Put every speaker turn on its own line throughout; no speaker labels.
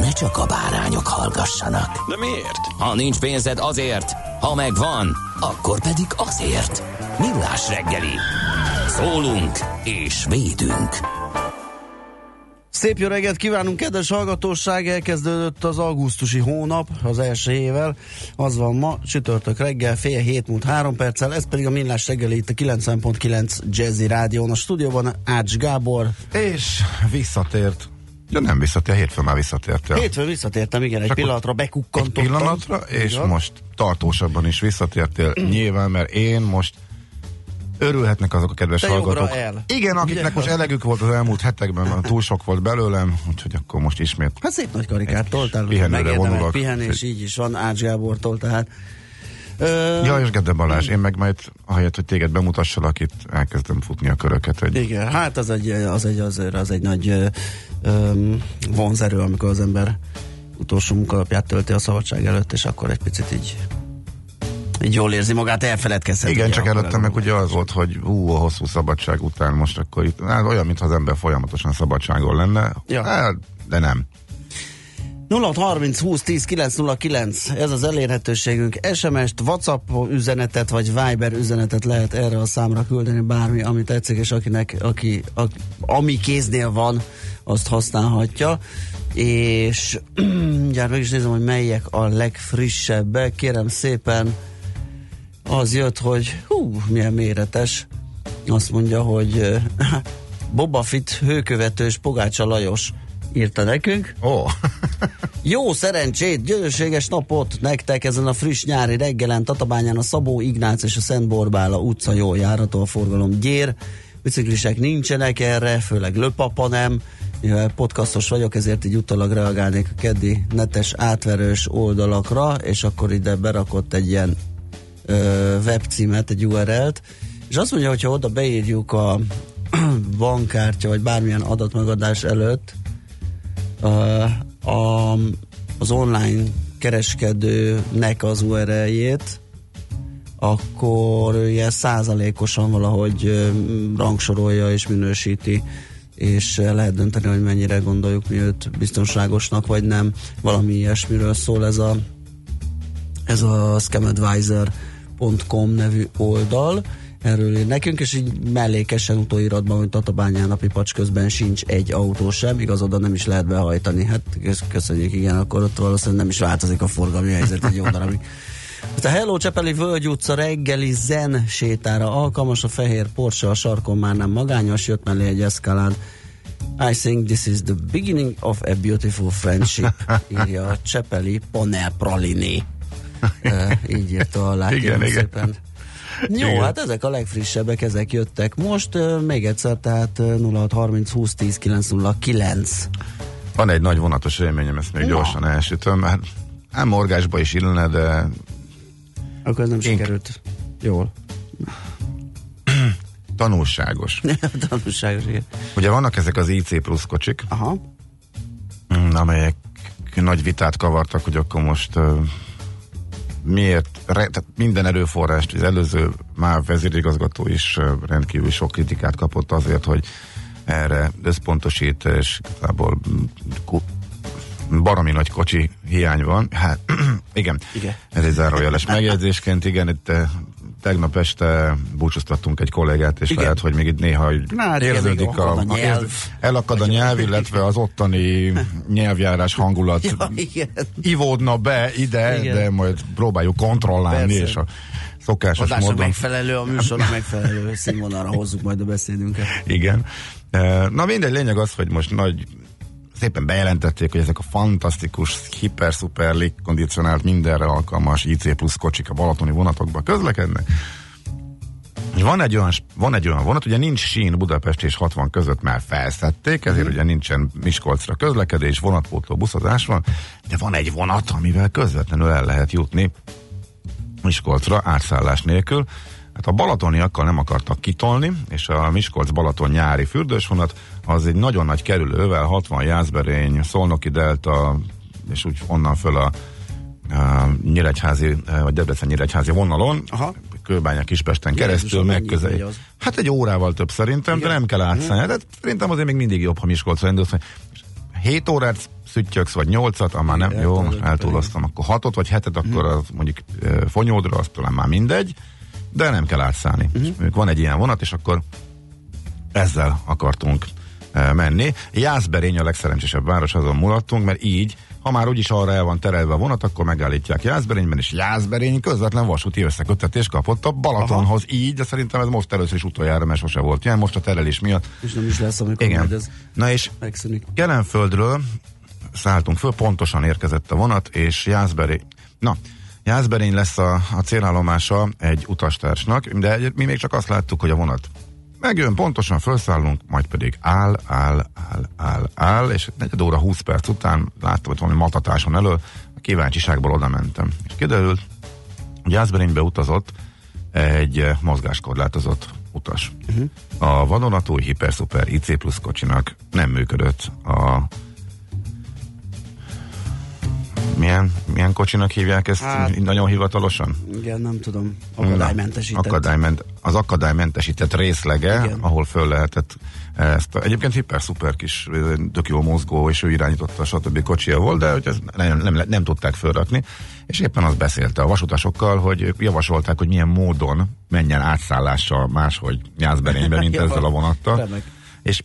ne csak a bárányok hallgassanak.
De miért?
Ha nincs pénzed azért, ha megvan, akkor pedig azért. Millás reggeli. Szólunk és védünk.
Szép jó reggelt kívánunk, kedves hallgatóság! Elkezdődött az augusztusi hónap az első ével. Az van ma, csütörtök reggel, fél hét múlt három perccel, ez pedig a Millás reggeli itt a 90.9 Jazzy Rádión. A stúdióban Ács Gábor.
És visszatért. Ja nem visszatért, hétfőn már visszatért.
Hétfőn visszatértem, igen, egy
Csak
pillanatra bekukkantottam.
Egy pillanatra, és
Igen.
most tartósabban is visszatértél. Nyilván, mert én most örülhetnek azok a kedves
Te
hallgatók.
el.
Igen, akiknek
Ugye?
most elegük volt az elmúlt hetekben, mert túl sok volt belőlem, úgyhogy akkor most ismét
Hát szép nagy karikát toltál,
pihenőre vonulok.
pihenés, így is van Ács Gábortól, tehát Ö,
Ja, és Gede Balázs, én meg majd, ahelyett, hogy téged bemutassalak, itt elkezdem futni a köröket. Egy...
Igen, hát az egy, az egy, azért, az egy nagy ö, ö, vonzerő, amikor az ember utolsó munkalapját tölti a szabadság előtt, és akkor egy picit így így jól érzi magát, elfeledkezhet.
Igen, csak előtte meg ugye az volt, hogy hú, a hosszú szabadság után most akkor itt, hát olyan, mintha az ember folyamatosan szabadságon lenne.
Ja.
Hát, de nem.
0630 20 10 909, ez az elérhetőségünk. SMS-t, WhatsApp üzenetet vagy Viber üzenetet lehet erre a számra küldeni, bármi, ami tetszik, és akinek, aki, a, ami kéznél van, azt használhatja. És mindjárt meg is nézem, hogy melyek a legfrissebbek. Kérem szépen, az jött, hogy hú, milyen méretes. Azt mondja, hogy eh, Boba Fitt hőkövetős Pogácsa Lajos írta nekünk.
Ó,
Jó szerencsét, gyönyörséges napot nektek ezen a friss nyári reggelen Tatabányán a Szabó Ignác és a Szent Borbála utca jól járható a forgalom gyér. Biciklisek nincsenek erre, főleg löpapa nem. Mivel podcastos vagyok, ezért így utólag reagálnék a keddi netes átverős oldalakra, és akkor ide berakott egy ilyen ö, webcímet, egy URL-t, és azt mondja, hogyha oda beírjuk a bankkártya, vagy bármilyen adatmegadás előtt, a, a, az online kereskedőnek az URL-jét, akkor ilyen százalékosan valahogy ö, rangsorolja és minősíti, és ö, lehet dönteni, hogy mennyire gondoljuk mi őt biztonságosnak, vagy nem. Valami ilyesmiről szól ez a ez a scamadvisor.com nevű oldal, erről ír nekünk, és így mellékesen utóiratban, hogy Tatabányán napi pacs közben sincs egy autó sem, igaz, oda nem is lehet behajtani. Hát kösz- köszönjük, igen, akkor ott valószínűleg nem is változik a forgalmi helyzet egy jó darabig. Hát a Hello Csepeli Völgy utca reggeli zen sétára alkalmas, a fehér Porsche a sarkon már nem magányos, jött mellé egy eszkalád. I think this is the beginning of a beautiful friendship, írja a Csepeli Panel Pralini. Uh, így írta alá.
Igen, igen.
Szépen. Jó,
Igen.
hát ezek a legfrissebbek, ezek jöttek most, uh, még egyszer, tehát uh, 0630 20 10 909.
van egy nagy vonatos élményem, ezt még
Na.
gyorsan elsütöm, mert ám morgásba is illene, de
Akkor ez nem
Ink.
sikerült. Jól.
tanulságos.
Tanulságos, igen.
Ugye vannak ezek az IC plusz kocsik,
Aha.
mm, amelyek nagy vitát kavartak, hogy akkor most uh, miért, re, tehát minden erőforrást, az előző már vezérigazgató is uh, rendkívül sok kritikát kapott azért, hogy erre összpontosít, és igazából mm, baromi nagy kocsi hiány van. Hát, igen,
Igen.
ez egy zárójeles megjegyzésként, igen, itt eh, tegnap este búcsúztattunk egy kollégát, és
Igen.
lehet, hogy még itt néha
Na, hát igen,
érződik
még akad a nyelv.
elakad a nyelv, illetve az ottani nyelvjárás hangulat
Ja, igen.
ivódna be ide,
Igen.
de majd próbáljuk kontrollálni,
Persze.
és a szokásos
Adásnak
módon.
megfelelő, a műsornak megfelelő színvonalra hozzuk majd a beszédünket.
Igen. E, Na mindegy, lényeg az, hogy most nagy szépen bejelentették, hogy ezek a fantasztikus, hiper-szuper légkondicionált, mindenre alkalmas IC plusz kocsik a balatoni vonatokba közlekednek. Van egy, olyan, van egy olyan vonat, ugye nincs sín Budapest és 60 között már felszették, ezért ugye nincsen Miskolcra közlekedés, vonatpótló buszozás van, de van egy vonat, amivel közvetlenül el lehet jutni Miskolcra átszállás nélkül. Hát a balatoniakkal nem akartak kitolni, és a Miskolc-Balaton nyári fürdősvonat az egy nagyon nagy kerülővel, 60 jászberény, Szolnoki Delta, és úgy onnan föl a, a Nyíregyházi, vagy Debrecen Nyíregyházi vonalon,
Aha.
Kőbánya Kispesten keresztül megközel. Hát egy órával több szerintem,
Igen.
de nem kell átszállni. De szerintem azért még mindig jobb, ha Miskolcra indulsz. 7 órát szüttyöksz, vagy 8-at, ah, már nem, jó, most eltúloztam, akkor 6 vagy 7 akkor az mondjuk fonyódra, az talán már mindegy, de nem kell átszállni. Uh-huh. Van egy ilyen vonat, és akkor ezzel akartunk menni. Jászberény a legszerencsésebb város, azon mulattunk, mert így, ha már úgyis arra el van terelve a vonat, akkor megállítják Jászberényben, és Jászberény közvetlen vasúti összeköttetés kapott a Balatonhoz így, de szerintem ez most először is utoljára, mert sose volt ilyen, most a terelés miatt.
És nem is lesz, amikor
Igen.
majd ez
Na és
megszűnik.
Kelenföldről szálltunk föl, pontosan érkezett a vonat, és Jászberény, na, Jászberény lesz a, a célállomása egy utastársnak, de mi még csak azt láttuk, hogy a vonat megjön, pontosan felszállunk, majd pedig áll, áll, áll, áll, áll, és negyed óra 20 perc után láttam, hogy valami matatáson elől, a kíváncsiságból oda mentem. És kiderült, hogy Jászberénybe utazott egy eh, mozgáskorlátozott utas. Uh-huh. A vadonatúj hiper-szuper IC plusz kocsinak nem működött a milyen, milyen kocsinak hívják ezt hát, nagyon hivatalosan?
Igen, nem tudom. Akadálymentesített.
Akadályment, az akadálymentesített részlege, Igen. Ahol föl lehetett ezt. a- Egyébként hiper-szuper kis, ö, tök jó mozgó, és ő irányította, stb. kocsia volt, de hogy ezt nem, nem, nem tudták fölrakni, és éppen az beszélte a vasutasokkal, hogy javasolták, hogy milyen módon menjen átszállással máshogy Jászberénybe, mint ezzel a vonattal.
remek.
És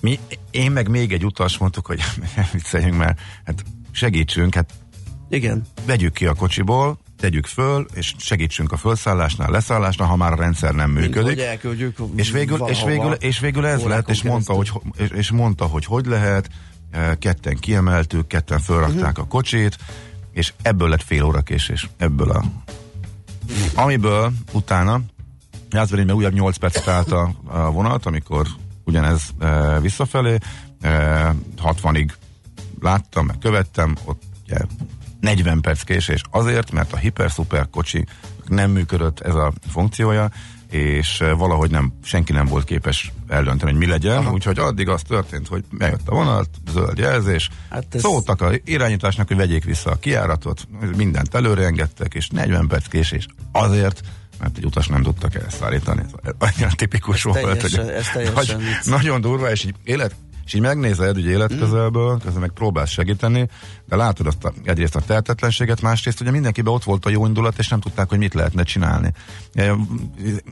mi, én meg még egy utas mondtuk, hogy vicceljünk már, hát segítsünk, hát
Igen.
vegyük ki a kocsiból, tegyük föl, és segítsünk a felszállásnál, leszállásnál, ha már a rendszer nem működik.
elküldjük
És végül, és, végül, és végül ez lett, és mondta, hogy,
keresztül.
és, és mondta, hogy hogy lehet, eh, ketten kiemeltük, ketten fölrakták uh-huh. a kocsit, és ebből lett fél óra késés. Ebből a... Amiből utána Jászberényben újabb 8 percet állt a, a vonat, amikor ugyanez e, visszafelé, e, 60-ig láttam, meg követtem, ott ugye, 40 perc késés azért, mert a hiper-szuper kocsi nem működött ez a funkciója, és e, valahogy nem, senki nem volt képes eldönteni, hogy mi legyen, Aha. úgyhogy addig az történt, hogy bejött a vonat, zöld jelzés, hát
ez-
szóltak a irányításnak, hogy vegyék vissza a kiáratot, mindent előre engedtek, és 40 perc késés azért, mert egy utas nem tudtak elszállítani. Ez Annyira tipikus
Ez
volt,
teljesen-
hogy,
ez teljesen vicc.
nagyon durva, és így élet, és így megnézed ugye életközelből, közben meg próbálsz segíteni, de látod azt a, egyrészt a tehetetlenséget, másrészt ugye mindenkiben ott volt a jó indulat, és nem tudták, hogy mit lehetne csinálni. E,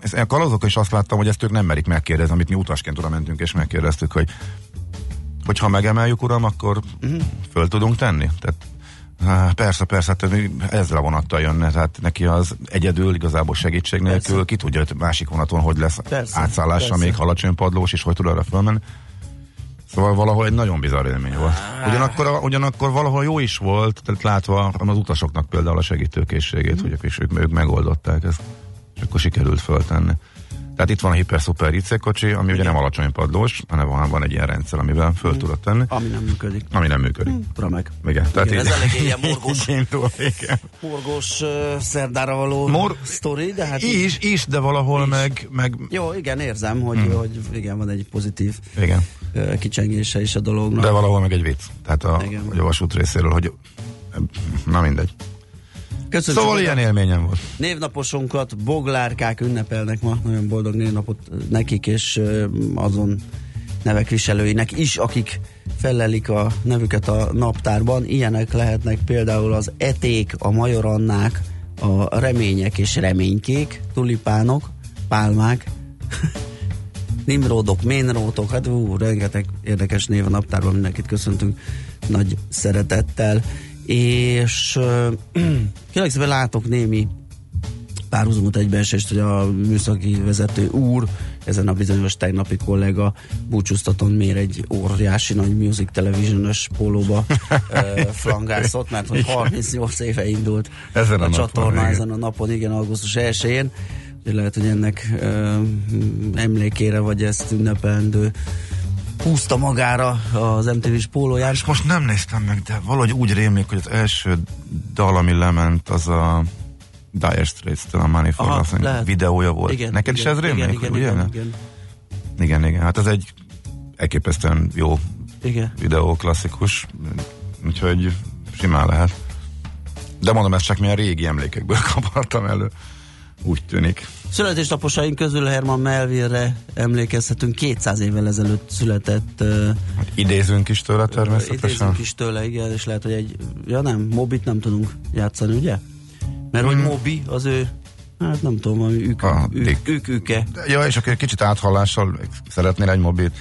ez- A kalazok is azt láttam, hogy ezt ők nem merik megkérdezni, amit mi utasként oda mentünk, és megkérdeztük, hogy hogyha megemeljük, uram, akkor uh-huh. föl tudunk tenni? Tehát Há, Persze, persze, hát ezzel a vonattal jönne, tehát neki az egyedül igazából segítség nélkül,
Persze.
ki tudja, hogy másik vonaton hogy lesz
Persze,
átszállása,
persze.
még alacsony padlós, és hogy tud arra fölmenni. Valahol egy nagyon bizarr élmény volt. Ugyanakkor, a- ugyanakkor valahol jó is volt, tehát látva az utasoknak például a segítőkészségét, hogy ők, ők, ők megoldották ezt, és akkor sikerült föltenni. Tehát itt van a IC kocsi, ami ugye nem alacsony padlós, hanem van, van egy ilyen rendszer, amivel föl tudod tenni,
Ami nem működik.
ami nem működik.
Remek.
Igen, tehát
Igen,
így-
ez elég ilyen
igen.
Morgós uh, szerdára való
Mor-
sztori, de hát...
Is, is, de valahol
Is.
meg, meg
Jó, igen, érzem, hogy, hmm. hogy igen, van egy pozitív
igen.
uh, kicsengése is a dolognak.
De valahol meg egy vicc. Tehát a,
Igen.
a vasút részéről, hogy na mindegy.
Köszönjük
Szóval ilyen élményem volt.
Névnaposunkat boglárkák ünnepelnek ma, nagyon boldog névnapot nekik, és azon nevek viselőinek is, akik fellelik a nevüket a naptárban. Ilyenek lehetnek például az Eték, a Majorannák, a remények és reménykék, tulipánok, pálmák, nimródok, ménrótok, hát ú, rengeteg érdekes név a naptárban, mindenkit köszöntünk nagy szeretettel, és kérlek szépen látok némi párhuzamot egybeesést, hogy a műszaki vezető úr, ezen a bizonyos tegnapi kollega búcsúztaton mér egy óriási nagy music television-ös pólóba flangászott, mert hogy 38 éve indult
ezen a,
a csatorna
napon,
ezen a napon, igen, augusztus 1-én. Lehet, hogy ennek ö, emlékére, vagy ezt ünnepelendő húzta magára az MTV-s pólóját.
És most nem néztem meg, de valahogy úgy rémlik, hogy az első dal, ami lement, az a Dire Straits-től a Money for
Aha,
videója volt.
Igen,
Neked
igen,
is ez rémlik?
igen,
ugye?
igen, igen,
igen, igen. Hát ez egy elképesztően jó
igen.
videó, klasszikus, úgyhogy simán lehet. De mondom, ezt csak milyen régi emlékekből kapartam elő. Úgy tűnik.
Születésnaposaink közül Herman Melville-re emlékezhetünk, 200 évvel ezelőtt született uh,
Hát idézünk is tőle természetesen.
Idézünk is tőle, igen, és lehet, hogy egy, ja nem, mobit nem tudunk játszani, ugye? Mert hogy mobi az ő, hát nem tudom, valami ük,
Ah,
ük,
Dick.
ük, üke.
Ja, és akkor kicsit áthallással szeretnél egy mobilt.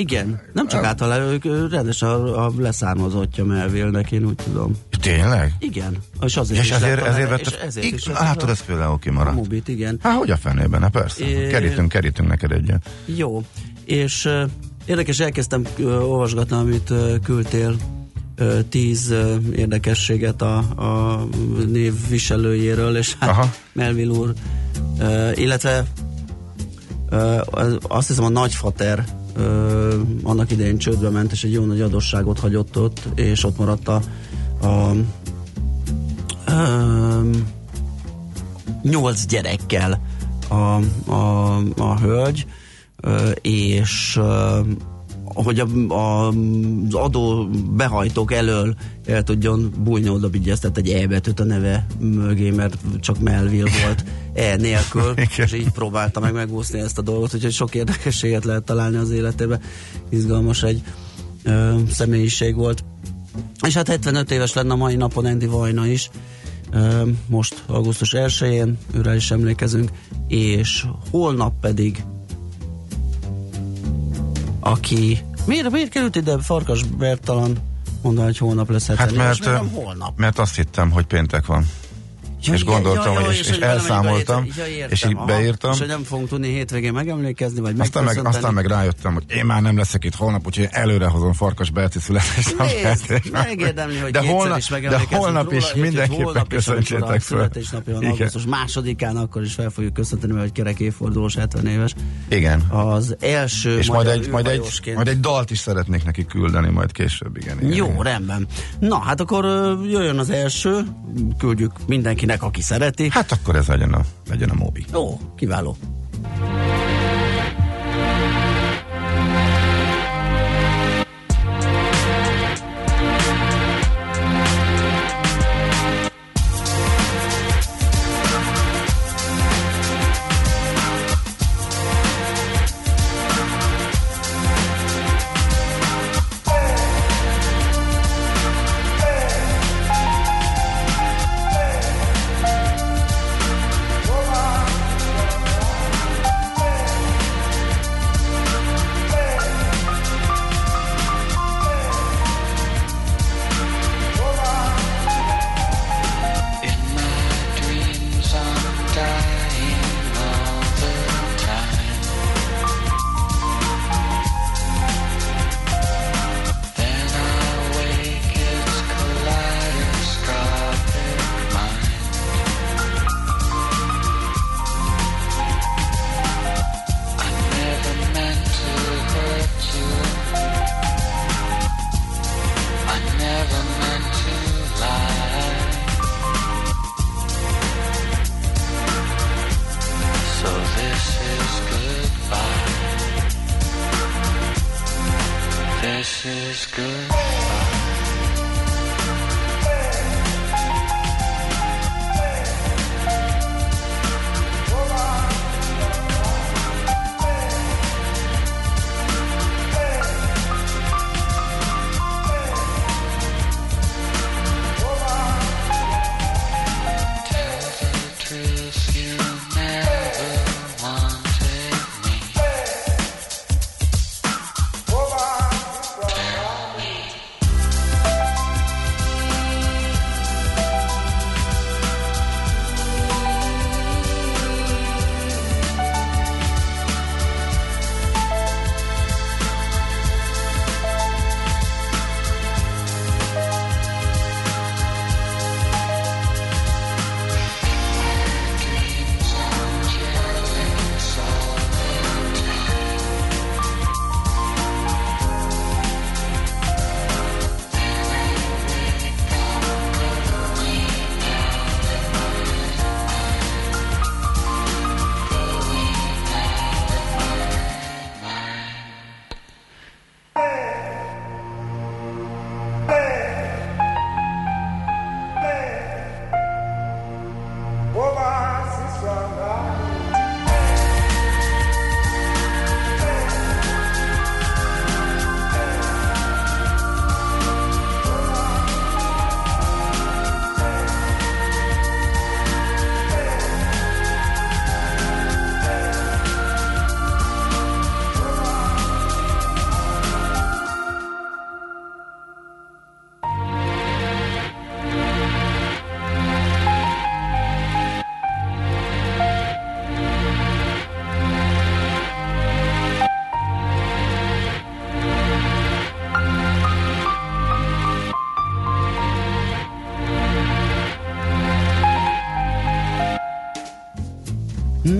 Igen, nem csak általában, ők rendes a, a leszármazottja Melville-nek, én úgy tudom.
Tényleg?
Igen, és azért
És
is
ezért,
a
ezért vette...
és ezért is
Ig-
lett
Látod,
a-
ez például
a
kimaradt.
mobit, igen.
Hát hogy a fenében, persze.
É-
Kerítünk, kerítünk neked egyet.
Jó, és uh, érdekes, elkezdtem uh, olvasgatni, amit uh, küldtél, tíz érdekességet a, a név viselőjéről, és hát
Aha.
Melville úr, illetve az- azt hiszem a nagyfater uh, annak idején csődbe ment, és egy jó nagy adosságot hagyott ott, és ott maradt a, a um, nyolc gyerekkel a, a, a hölgy, ö, és ö, hogy a, a, az adó behajtók elől el tudjon bújni, oda vigyeztet egy E betűt a neve mögé, mert csak Melville volt E nélkül, és így próbálta meg megúszni ezt a dolgot, úgyhogy sok érdekességet lehet találni az életébe. Izgalmas egy ö, személyiség volt. És hát 75 éves lenne a mai napon Andy Vajna is, Ö, most augusztus 1-én, őre is emlékezünk, és holnap pedig aki miért, miért került ide Farkas Bertalan mondani, hogy holnap lesz
Hát
70 éves,
mert,
nem holnap?
mert azt hittem, hogy péntek van.
Ja,
és gondoltam, hogy- és- és
hogy valamelyik
elszámoltam.
Ja, értem,
és így
aha.
beírtam.
És hogy nem fogunk tudni hétvégén megemlékezni, vagy
Aztán meg, aztán meg rájöttem, hogy én már nem leszek itt holnap, úgyhogy előre hozom Farkas Berci születésnapját.
Megérdemli, hogy
de holnap,
is
de holnap
róla,
is
úgyhogy
mindenképpen
holnap is,
köszöntsétek.
Születésnapja van
Igen.
augusztus másodikán, akkor is fel fogjuk köszönteni, mert egy kerek évfordulós 70 éves.
Igen.
Az első
És majd egy, majd, egy, majd egy dalt is szeretnék neki küldeni majd később, igen. igen
Jó, rendben. Na, hát akkor jöjjön az első, küldjük mindenkinek, aki szereti.
Hát akkor ez legyen a, legyen a mobi.
Ó, kiváló.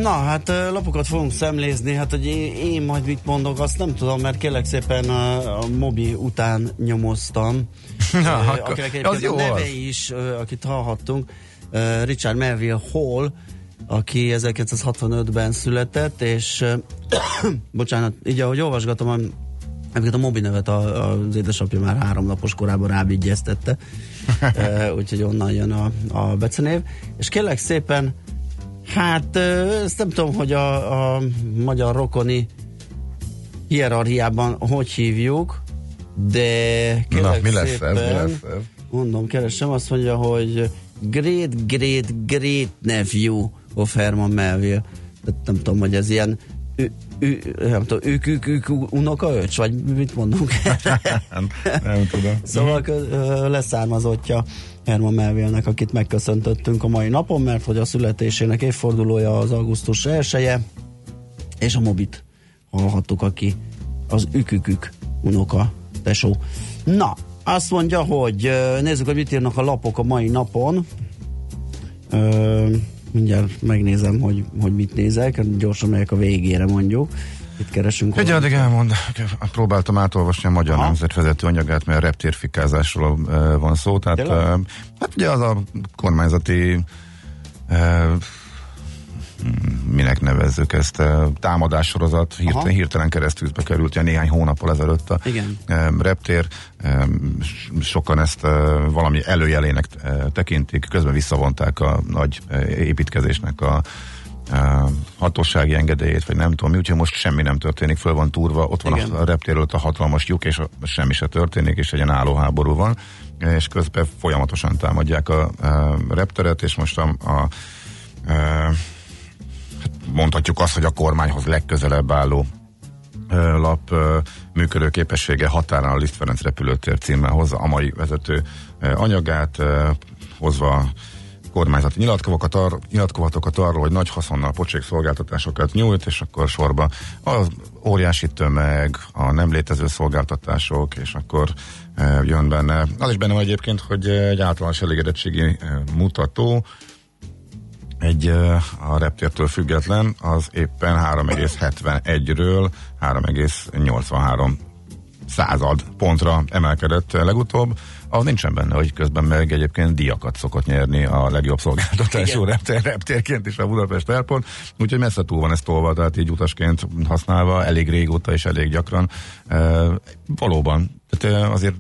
Na, hát lapokat fogunk szemlézni, hát hogy én, majd mit mondok, azt nem tudom, mert kérlek szépen a, a Mobi után nyomoztam.
Na,
akinek
az
egyébként
jó
a neve
az.
is, akit hallhattunk, Richard Melville Hall, aki 1965-ben született, és bocsánat, így ahogy olvasgatom, a, Egyébként a Mobi nevet a, az édesapja már három napos korában rábigyeztette, Ö, úgyhogy onnan jön a, a becenév. És kérlek szépen, hát ezt nem tudom, hogy a, a magyar rokoni hierarchiában hogy hívjuk, de kérlek
mi lesz ez,
szépen,
mi lesz ez?
Mondom, keresem, azt mondja, hogy great, great, great nephew of Herman Melville. Tehát nem tudom, hogy ez ilyen nem tudom, ők, ők, ők unokaöcs, vagy mit mondunk erre?
Nem tudom.
Szóval leszármazottja Herman Melville-nek, akit megköszöntöttünk a mai napon, mert hogy a születésének évfordulója az augusztus 1 és a Mobit hallhattuk, aki az ükükük unoka tesó. Na, azt mondja, hogy nézzük, hogy mit írnak a lapok a mai napon. Ö, mindjárt megnézem, hogy, hogy mit nézek, gyorsan megyek a végére mondjuk. Itt keresünk.
Egy addig elmond, próbáltam átolvasni a Magyar
Aha.
Nemzet vezető anyagát, mert reptérfikázásról uh, van szó. Tehát,
Tényleg?
hát ugye az a kormányzati uh, minek nevezzük ezt, támadássorozat
Aha.
hirtelen, hirtelen keresztűzbe került, ugye néhány hónappal ezelőtt a
Igen.
reptér. Sokan ezt valami előjelének tekintik, közben visszavonták a nagy építkezésnek a hatósági engedélyét, vagy nem tudom mi, úgyhogy most semmi nem történik, föl van túrva, ott van
Igen.
a, reptér előtt a hatalmas lyuk, és semmi se történik, és egy ilyen állóháború van, és közben folyamatosan támadják a, a repteret, és most a, a, a hát mondhatjuk azt, hogy a kormányhoz legközelebb álló lap ö, működő képessége határán a Liszt Ferenc repülőtér címmel hozza a mai vezető anyagát, hozva kormányzati nyilatkozatokat, ar, nyilatkozatokat arról, hogy nagy haszonnal pocsék szolgáltatásokat nyújt, és akkor sorba az óriási tömeg, a nem létező szolgáltatások, és akkor e, jön benne. Az is benne van egyébként, hogy egy általános elégedettségi e, mutató, egy ö, a reptértől független, az éppen 3,71-ről 3,83 század pontra emelkedett legutóbb. Az nincsen benne, hogy közben meg egyébként díjakat szokott nyerni a legjobb szolgáltatású reptér, reptérként is a Budapest Airport, úgyhogy messze túl van ezt tolva, tehát így utasként használva, elég régóta és elég gyakran. E, valóban, tehát azért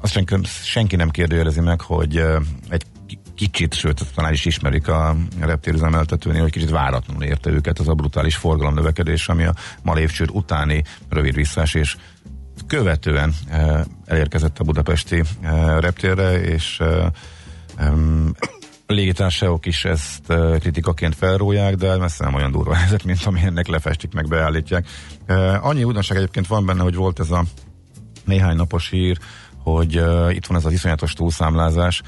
azt senki, senki nem kérdőjelezi meg, hogy egy ki- kicsit, sőt, talán is ismerik a reptérüzemeltetőnél, hogy kicsit váratlanul érte őket az a brutális forgalomnövekedés, ami a malévcsőd utáni rövid követően e, elérkezett a budapesti e, reptérre, és e, a légitársaságok is ezt e, kritikaként felróják, de messze nem olyan durva helyzet, mint ami ennek lefestik, meg beállítják. E, annyi újdonság egyébként van benne, hogy volt ez a néhány napos hír, hogy itt van ez az iszonyatos túlszámlázás.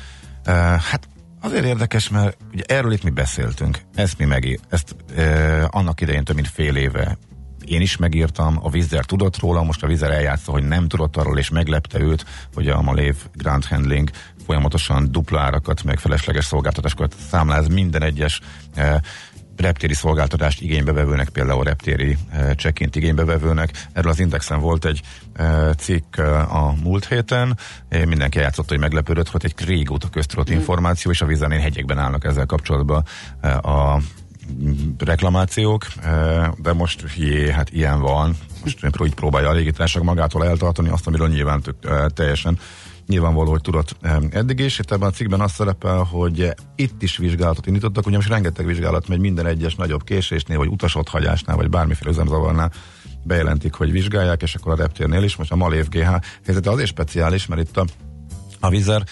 Hát azért érdekes, mert ugye erről itt mi beszéltünk, ezt mi megír, ezt uh, annak idején több mint fél éve én is megírtam, a Vizer tudott róla, most a Vizer eljátsza, hogy nem tudott arról, és meglepte őt, hogy a Malév Grand Handling folyamatosan dupla árakat, meg felesleges szolgáltatásokat számláz minden egyes uh, reptéri szolgáltatást igénybevevőnek, például reptéri uh, check-int igénybevevőnek. Erről az Indexen volt egy uh, cikk uh, a múlt héten. Eh, Mindenki játszott, hogy meglepődött, hogy egy régóta köztudott információ, és a vizenén hegyekben állnak ezzel kapcsolatban uh, a mm, reklamációk, uh, de most jé, hát ilyen van. Most így próbálja a légitársaság magától eltartani azt, amiről nyilván tök, uh, teljesen nyilvánvaló, hogy tudott em, eddig is. Itt ebben a cikkben az szerepel, hogy itt is vizsgálatot indítottak, ugyanis rengeteg vizsgálat megy minden egyes nagyobb késésnél, vagy utasodhagyásnál, vagy bármiféle üzemzavarnál bejelentik, hogy vizsgálják, és akkor a reptérnél is, most a Malév GH helyzete azért speciális, mert itt a, a Vizer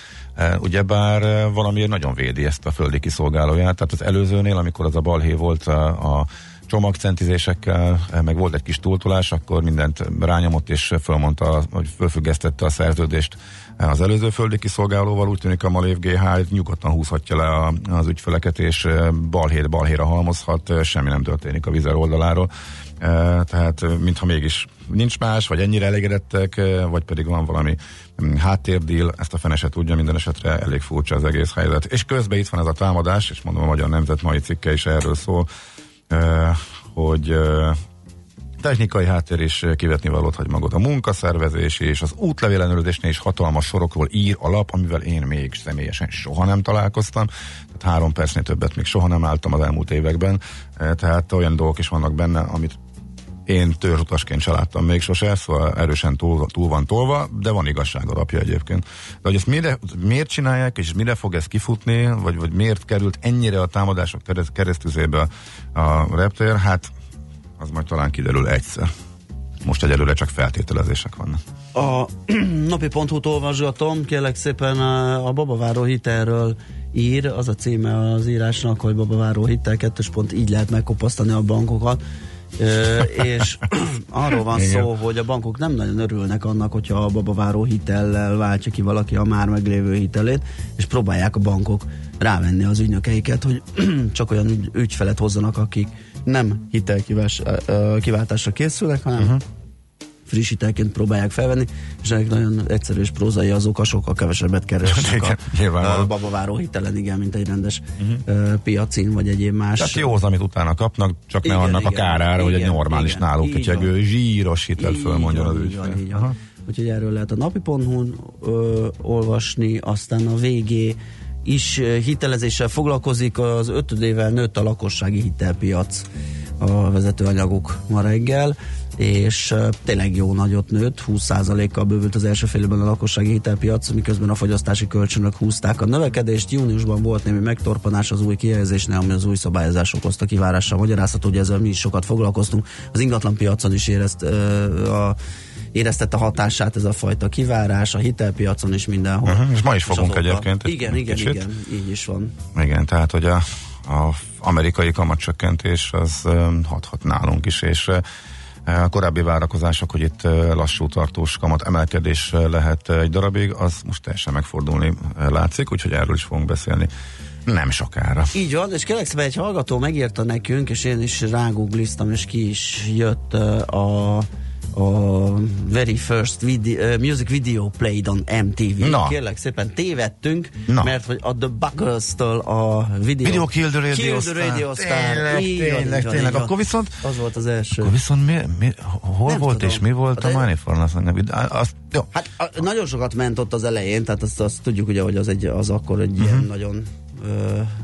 ugyebár e, valamiért nagyon védi ezt a földi kiszolgálóját, tehát az előzőnél, amikor az a balhé volt a, a csomagcentizésekkel, eh, meg volt egy kis túltolás, akkor mindent rányomott és fölmondta, hogy fölfüggesztette a szerződést eh, az előző földi kiszolgálóval, úgy tűnik a Malév GH nyugodtan húzhatja le a, az ügyfeleket, és eh, balhét balhéra halmozhat, eh, semmi nem történik a vizer oldaláról. Eh, Tehát, eh, mintha mégis nincs más, vagy ennyire elégedettek, vagy pedig van valami mm, háttérdíl, ezt a fene se tudja, minden esetre elég furcsa az egész helyzet. És közben itt van ez a támadás, és mondom a Magyar Nemzet mai cikke is erről szól, hogy technikai háttér és kivetni valót hagy magot. A munkaszervezés és az útlevél ellenőrzésnél is hatalmas sorokról ír a lap, amivel én még személyesen soha nem találkoztam. Tehát három percnél többet még soha nem álltam az elmúlt években. Tehát olyan dolgok is vannak benne, amit én törzsutasként se láttam még sose, szóval erősen túl, túl van tolva, de van igazság alapja egyébként. De hogy ezt mire, miért csinálják, és mire fog ez kifutni, vagy, vagy miért került ennyire a támadások kereszt- keresztüzébe a reptér, hát az majd talán kiderül egyszer. Most egyelőre csak feltételezések vannak.
A napi.hu-t olvasgatom, kérlek szépen a babaváró hitelről ír, az a címe az írásnak, hogy babaváró hitel, kettős pont, így lehet megkopasztani a bankokat. És arról van
Igen.
szó, hogy a bankok nem nagyon örülnek annak, hogyha a babaváró hitellel váltja ki valaki a már meglévő hitelét, és próbálják a bankok rávenni az ügynökeiket, hogy csak olyan ügy, ügyfelet hozzanak, akik nem hitelkiváltásra készülnek, hanem uh-huh friss hitelként próbálják felvenni, és ennek nagyon egyszerű és prózai azok, a sokkal kevesebbet keresnek
Igen,
a, a babaváró hitelen, igen, mint egy rendes uh-huh. piacin, vagy egyéb más.
Tehát jó az, amit utána kapnak, csak ne
Igen,
annak a
igen,
kárára, hogy egy
igen,
normális
igen,
náluk
van.
zsíros hitel fölmondjon az ügyfél.
Úgyhogy erről lehet a napi.hu-n ö, olvasni, aztán a VG is hitelezéssel foglalkozik, az ötödével nőtt a lakossági hitelpiac a vezetőanyaguk ma reggel, és tényleg jó nagyot nőtt, 20%-kal bővült az első fél évben a lakossági hitelpiac, miközben a fogyasztási kölcsönök húzták a növekedést. Júniusban volt némi megtorpanás az új kihelyezésnél, ami az új szabályozás okozta kivárással. Magyarázható, hogy ezzel mi is sokat foglalkoztunk. Az ingatlan piacon is érezt ö, a éreztette hatását ez a fajta kivárás, a hitelpiacon is mindenhol.
Uh-huh, és ma is fogunk
azóta-
egyébként egy
Igen, igen,
kicsit.
igen, így is van.
Igen, tehát hogy a, a amerikai kamatcsökkentés az hathat nálunk is, és a korábbi várakozások, hogy itt lassú tartós kamat emelkedés lehet egy darabig, az most teljesen megfordulni látszik, úgyhogy erről is fogunk beszélni nem sokára.
Így van, és kérlek szépen egy hallgató megírta nekünk, és én is rágoogliztam, és ki is jött a a very first video, music video played on MTV.
Na.
Kérlek szépen tévedtünk,
Na.
mert hogy a The Buggles-től a video,
Video Kill the Radio
Kill the Radio Star.
Tényleg,
Így
tényleg,
így
tényleg.
így.
Akkor viszont-
Az volt az első.
Akkor viszont mi, mi, hol
Nem
volt
tudom.
és mi volt
Hát
a
de-
Money for Nothing? Azt, jó,
Hát a, nagyon sokat ment ott az elején, tehát azt, azt tudjuk ugye, hogy az, egy, az akkor egy
Mhm.
ilyen nagyon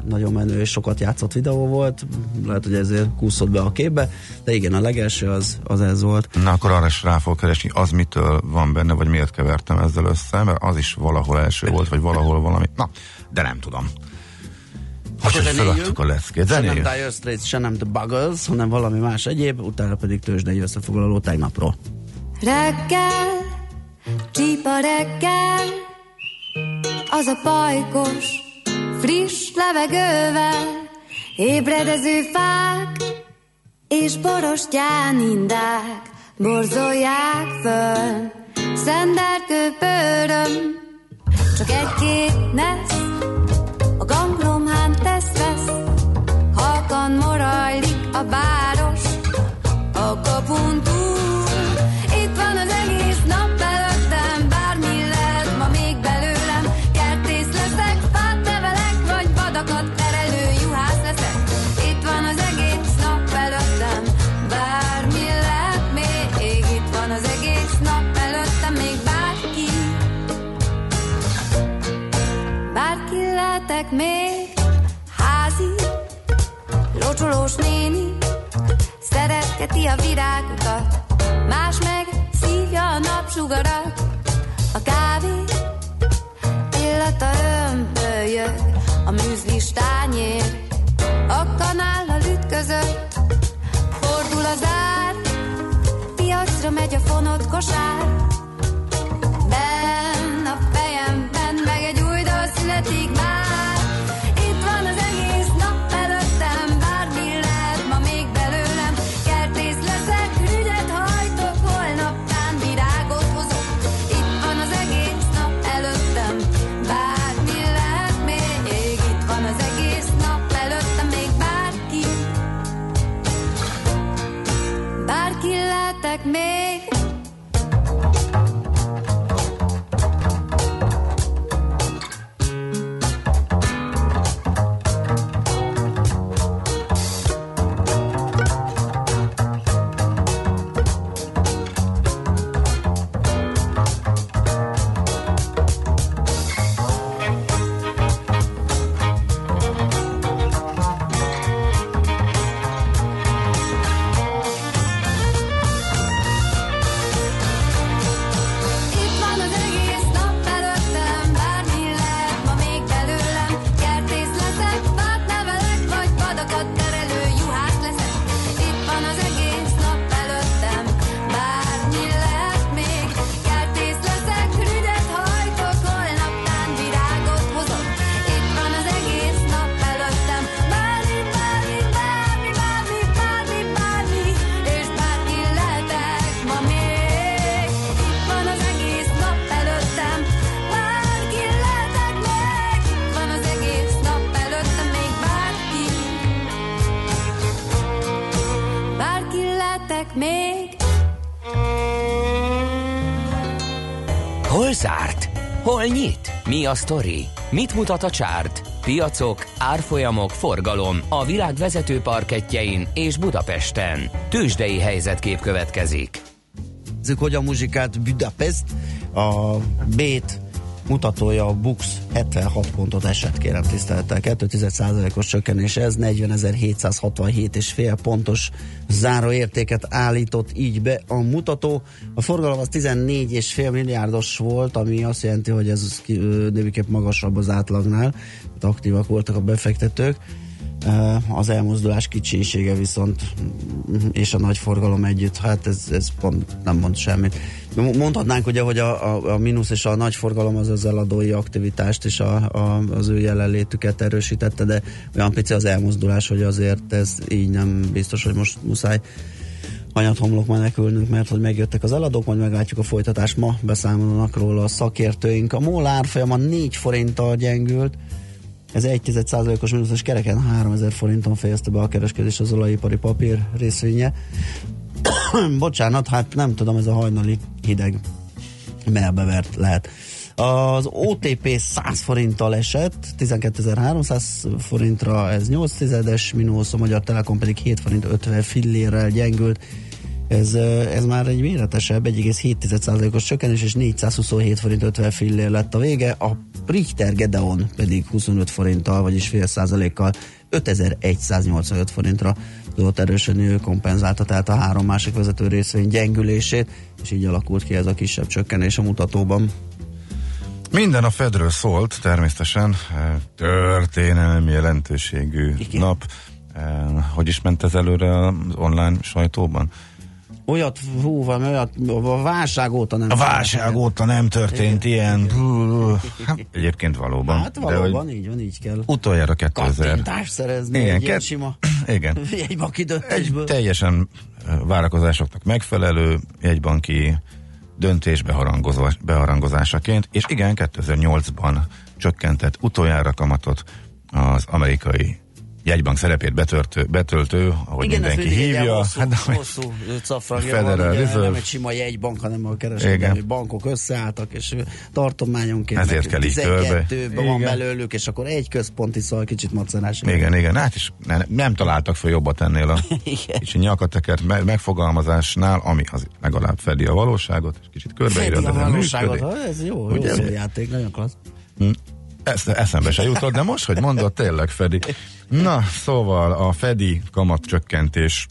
nagyon menő és sokat játszott videó volt, lehet, hogy ezért kúszott be a képbe, de igen, a legelső az, az ez volt.
Na akkor arra is rá fog keresni, az mitől van benne, vagy miért kevertem ezzel össze, mert az is valahol első volt, vagy valahol valami. Na, de nem tudom. Most, hogy
zenéljünk.
feladtuk a leckét.
Se nem. Dire Straits, se nem The Buggles, hanem valami más egyéb, utána pedig tőzsdei összefoglaló tegnapról.
Reggel, csípa reggel, az a pajkos, friss levegővel, ébredező fák és borostyán indák borzolják föl. Szenderkő pöröm, csak egy-két nesz, a ganglomhán tesz vesz, halkan morajlik a város, a kapun lehetek még, házi, locsolós néni, szeretgeti a virágokat, más meg szívja a napsugarat, a kávé illata ömbölyög, a műzlis tányér, a kanállal ütközött, fordul az ár, piacra megy a fonott kosár,
Hol nyit? Mi a sztori? Mit mutat a csárt? Piacok, árfolyamok, forgalom a világ vezető parketjein és Budapesten. Tősdei helyzetkép következik.
Nézzük, hogy a muzsikát Budapest, a Bét mutatója a Bux 76 pontot esett, kérem tisztelettel. 2,1%-os csökkenés ez, 40.767 és fél pontos záróértéket állított így be a mutató. A forgalom az 14,5 milliárdos volt, ami azt jelenti, hogy ez némiképp magasabb az átlagnál, tehát aktívak voltak a befektetők. Az elmozdulás kicsisége viszont mm, és a nagy forgalom együtt, hát ez, ez pont nem mond semmit. Mondhatnánk ugye, hogy a, a, a mínusz és a nagy forgalom az az eladói aktivitást és a, a, az ő jelenlétüket erősítette, de olyan pici az elmozdulás, hogy azért ez így nem biztos, hogy most muszáj hanyat homlok menekülnünk, mert hogy megjöttek az eladók, majd meglátjuk a folytatást. Ma beszámolnak róla a szakértőink. A MOL árfolyama 4 forinttal gyengült, ez 1 os mínuszos kereken 3000 forinton fejezte be a kereskedés az olajipari papír részvénye. Bocsánat, hát nem tudom, ez a hajnali hideg melbevert lehet. Az OTP 100 forinttal esett, 12.300 forintra, ez 8 tizedes mínusz, a Magyar Telekom pedig 7 forint 50 fillérrel gyengült. Ez, ez már egy méretesebb, 1,7%-os csökkenés, és 427 forint 50 fillér lett a vége. A Richter Gedeon pedig 25 forinttal, vagyis fél százalékkal 5185 forintra tudott erősödni, ő kompenzálta tehát a három másik vezető részvény gyengülését, és így alakult ki ez a kisebb csökkenés a mutatóban.
Minden a Fedről szólt, természetesen. eh, Történelmi jelentőségű
Igen.
nap. Eh, Hogy is ment ez előre az online sajtóban?
Olyat, hú, valami olyat, a válság óta nem.
A válság óta nem történt ilyen. Hát, egyébként valóban.
Hát
De
valóban,
hogy
így van, így kell.
utoljára 2000.
Kattintást szerezni
Igen,
egy
kett-
sima
Igen. Egy
döntésből.
teljesen eh, várakozásoknak megfelelő jegybanki döntés beharangozás, beharangozásaként, és igen, 2008-ban csökkentett utoljára kamatot az amerikai jegybank szerepét betöltő, betöltő ahogy
Igen,
mindenki hívja.
hosszú,
Hát,
hosszú cafragja van, ugye,
Reserve.
nem egy sima jegybank, hanem a kereskedelmi
Igen.
bankok összeálltak, és tartományonként
Ezért kell így körbe.
12 van
Igen.
belőlük, és akkor egy központi szól kicsit macerás.
igen, igen, hát is ne, nem találtak fel jobbat ennél a
Igen.
kicsi nyakatekert me- megfogalmazásnál, ami az legalább fedi a valóságot, és kicsit
Fedi
körbeírja,
a valóságot,
működik.
ha, ez jó, jó
Ugye?
szó játék, nagyon klassz.
Ezt eszembe se jutott, de most, hogy mondod, tényleg Fedi. Na, szóval a Fedi kamatcsökkentés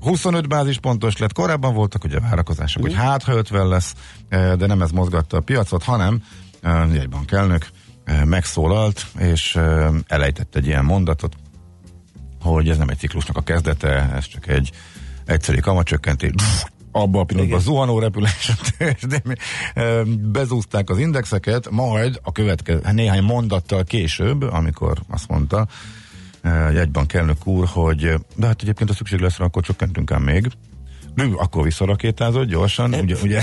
25 bázispontos lett, korábban voltak ugye várakozások, hogy hát ha 50 lesz, eh, de nem ez mozgatta a piacot, hanem eh, egy bankelnök eh, megszólalt, és eh, elejtett egy ilyen mondatot, hogy ez nem egy ciklusnak a kezdete, ez csak egy egyszerű kamatcsökkentés. Abba a pillanatban zuhanó repülés eh, bezúzták az indexeket, majd a következő néhány mondattal később, amikor azt mondta egy jegybank elnök úr, hogy de hát egyébként a szükség lesz rá, akkor csökkentünk ám még. Ő akkor visszarakétázott gyorsan, ugye, ugye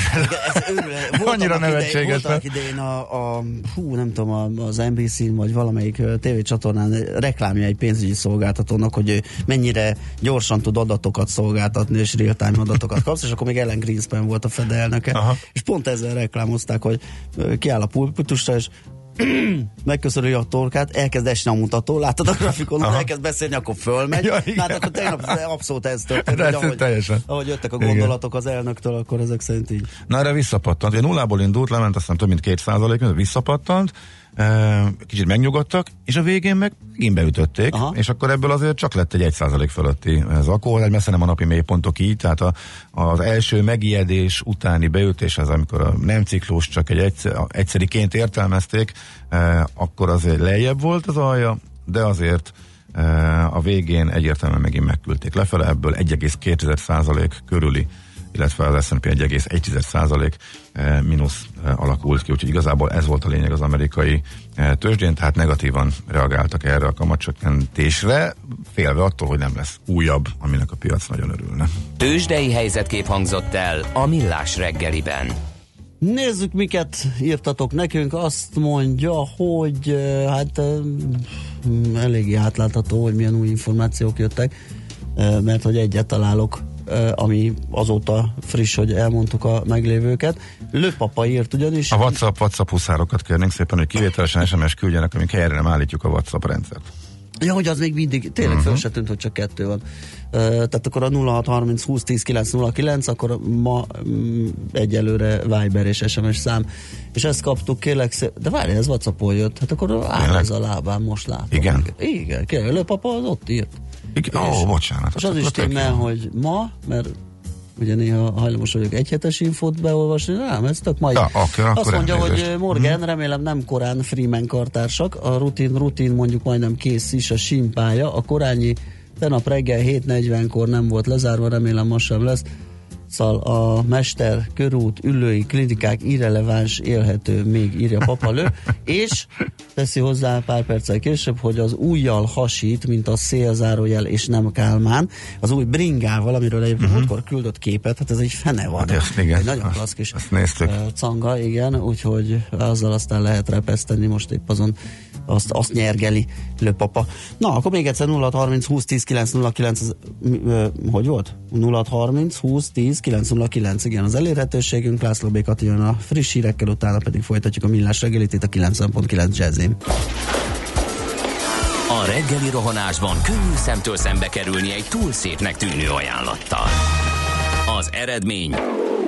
Ez őrület.
Annyira nevetséges,
Volt annak idején a, a, hú, nem tudom, az NBC-n vagy valamelyik tévécsatornán reklámja egy pénzügyi szolgáltatónak, hogy ő mennyire gyorsan tud adatokat szolgáltatni, és real-time adatokat kapsz, és akkor még Ellen Greenspan volt a Fed elnöke,
Aha.
és pont ezzel reklámozták, hogy kiáll a pulpitusra, és megköszörülje a torkát, elkezd esni a mutató, látod a grafikonon,
Aha.
elkezd beszélni, akkor fölmegy.
Ja, igen.
hát akkor tegnap abszolút ez történt,
De ez
ahogy,
teljesen.
ahogy jöttek a
Igen.
gondolatok az elnöktől, akkor ezek szerint így.
Na erre visszapattant. Ugye nullából indult, lement aztán több mint két százalék, visszapattant, kicsit megnyugodtak, és a végén meg megint beütötték,
Aha.
És akkor ebből azért csak lett egy 1 százalék fölötti zakó, egy messze nem a napi mélypontok így, tehát a, az első megijedés utáni beütés, az amikor a nem ciklus csak egy egyszer, egyszeriként értelmezték, akkor azért lejjebb volt az alja, de azért a végén egyértelműen megint megküldték lefele, ebből 1,2 százalék körüli illetve az S&P 1,1 százalék eh, mínusz eh, alakult ki, úgyhogy igazából ez volt a lényeg az amerikai eh, tőzsdén, tehát negatívan reagáltak erre a kamatcsökkentésre, félve attól, hogy nem lesz újabb, aminek a piac nagyon örülne.
Tősdei helyzetkép hangzott el a Millás reggeliben.
Nézzük, miket írtatok nekünk. Azt mondja, hogy hát mm, eléggé átlátható, hogy milyen új információk jöttek, mert hogy egyet találok, ami azóta friss, hogy elmondtuk a meglévőket. Lőpapa írt ugyanis.
A WhatsApp, WhatsApp huszárokat kérnénk szépen, hogy kivételesen SMS küldjenek, amik helyre nem állítjuk a WhatsApp rendszert.
Ja, hogy az még mindig, tényleg uh-huh. föl se tűnt, hogy csak kettő van. Uh, tehát akkor a 0630 20 10 909, akkor ma um, egyelőre Viber és SMS szám. És ezt kaptuk, kérlek szé- De várj, ez WhatsAppon jött. Hát akkor áll ez a lábám, most látom.
Igen?
Igen, kérlek, Lőpapa az ott írt.
Ó, bocsánat.
És az is
akkor tök
témel, hogy ma, mert ugye néha hajlamos vagyok egyhetes infót beolvasni, nem, ez tök mai.
Ja, oké, akkor
Azt mondja,
elnézést.
hogy Morgan, remélem nem korán Freeman kartársak, a rutin, rutin mondjuk majdnem kész is a simpája, a korányi tegnap reggel 7.40-kor nem volt lezárva, remélem most sem lesz. Szóval a mester, körút, ülői, klinikák irreleváns, élhető, még írja papalő, és teszi hozzá pár perccel később, hogy az újjal hasít, mint a szélzárójel, és nem Kálmán, az új bringával, amiről egyébként uh-huh. múltkor küldött képet, hát ez egy fene van.
Hát ezt igen,
Egy nagyon
azt-
klassz kis
azt néztük.
canga, igen, úgyhogy azzal aztán lehet repeszteni, most épp azon azt, azt nyergeli lőpapa. Na, akkor még egyszer 0630 20 10 909, az, ö, hogy volt? 0630 20 10 909, igen, az elérhetőségünk, László B. Jön a friss hírekkel, utána pedig folytatjuk a millás reggelit itt a 90.9 jazzin.
A reggeli rohanásban könnyű szemtől szembe kerülni egy túl szépnek tűnő ajánlattal. Az eredmény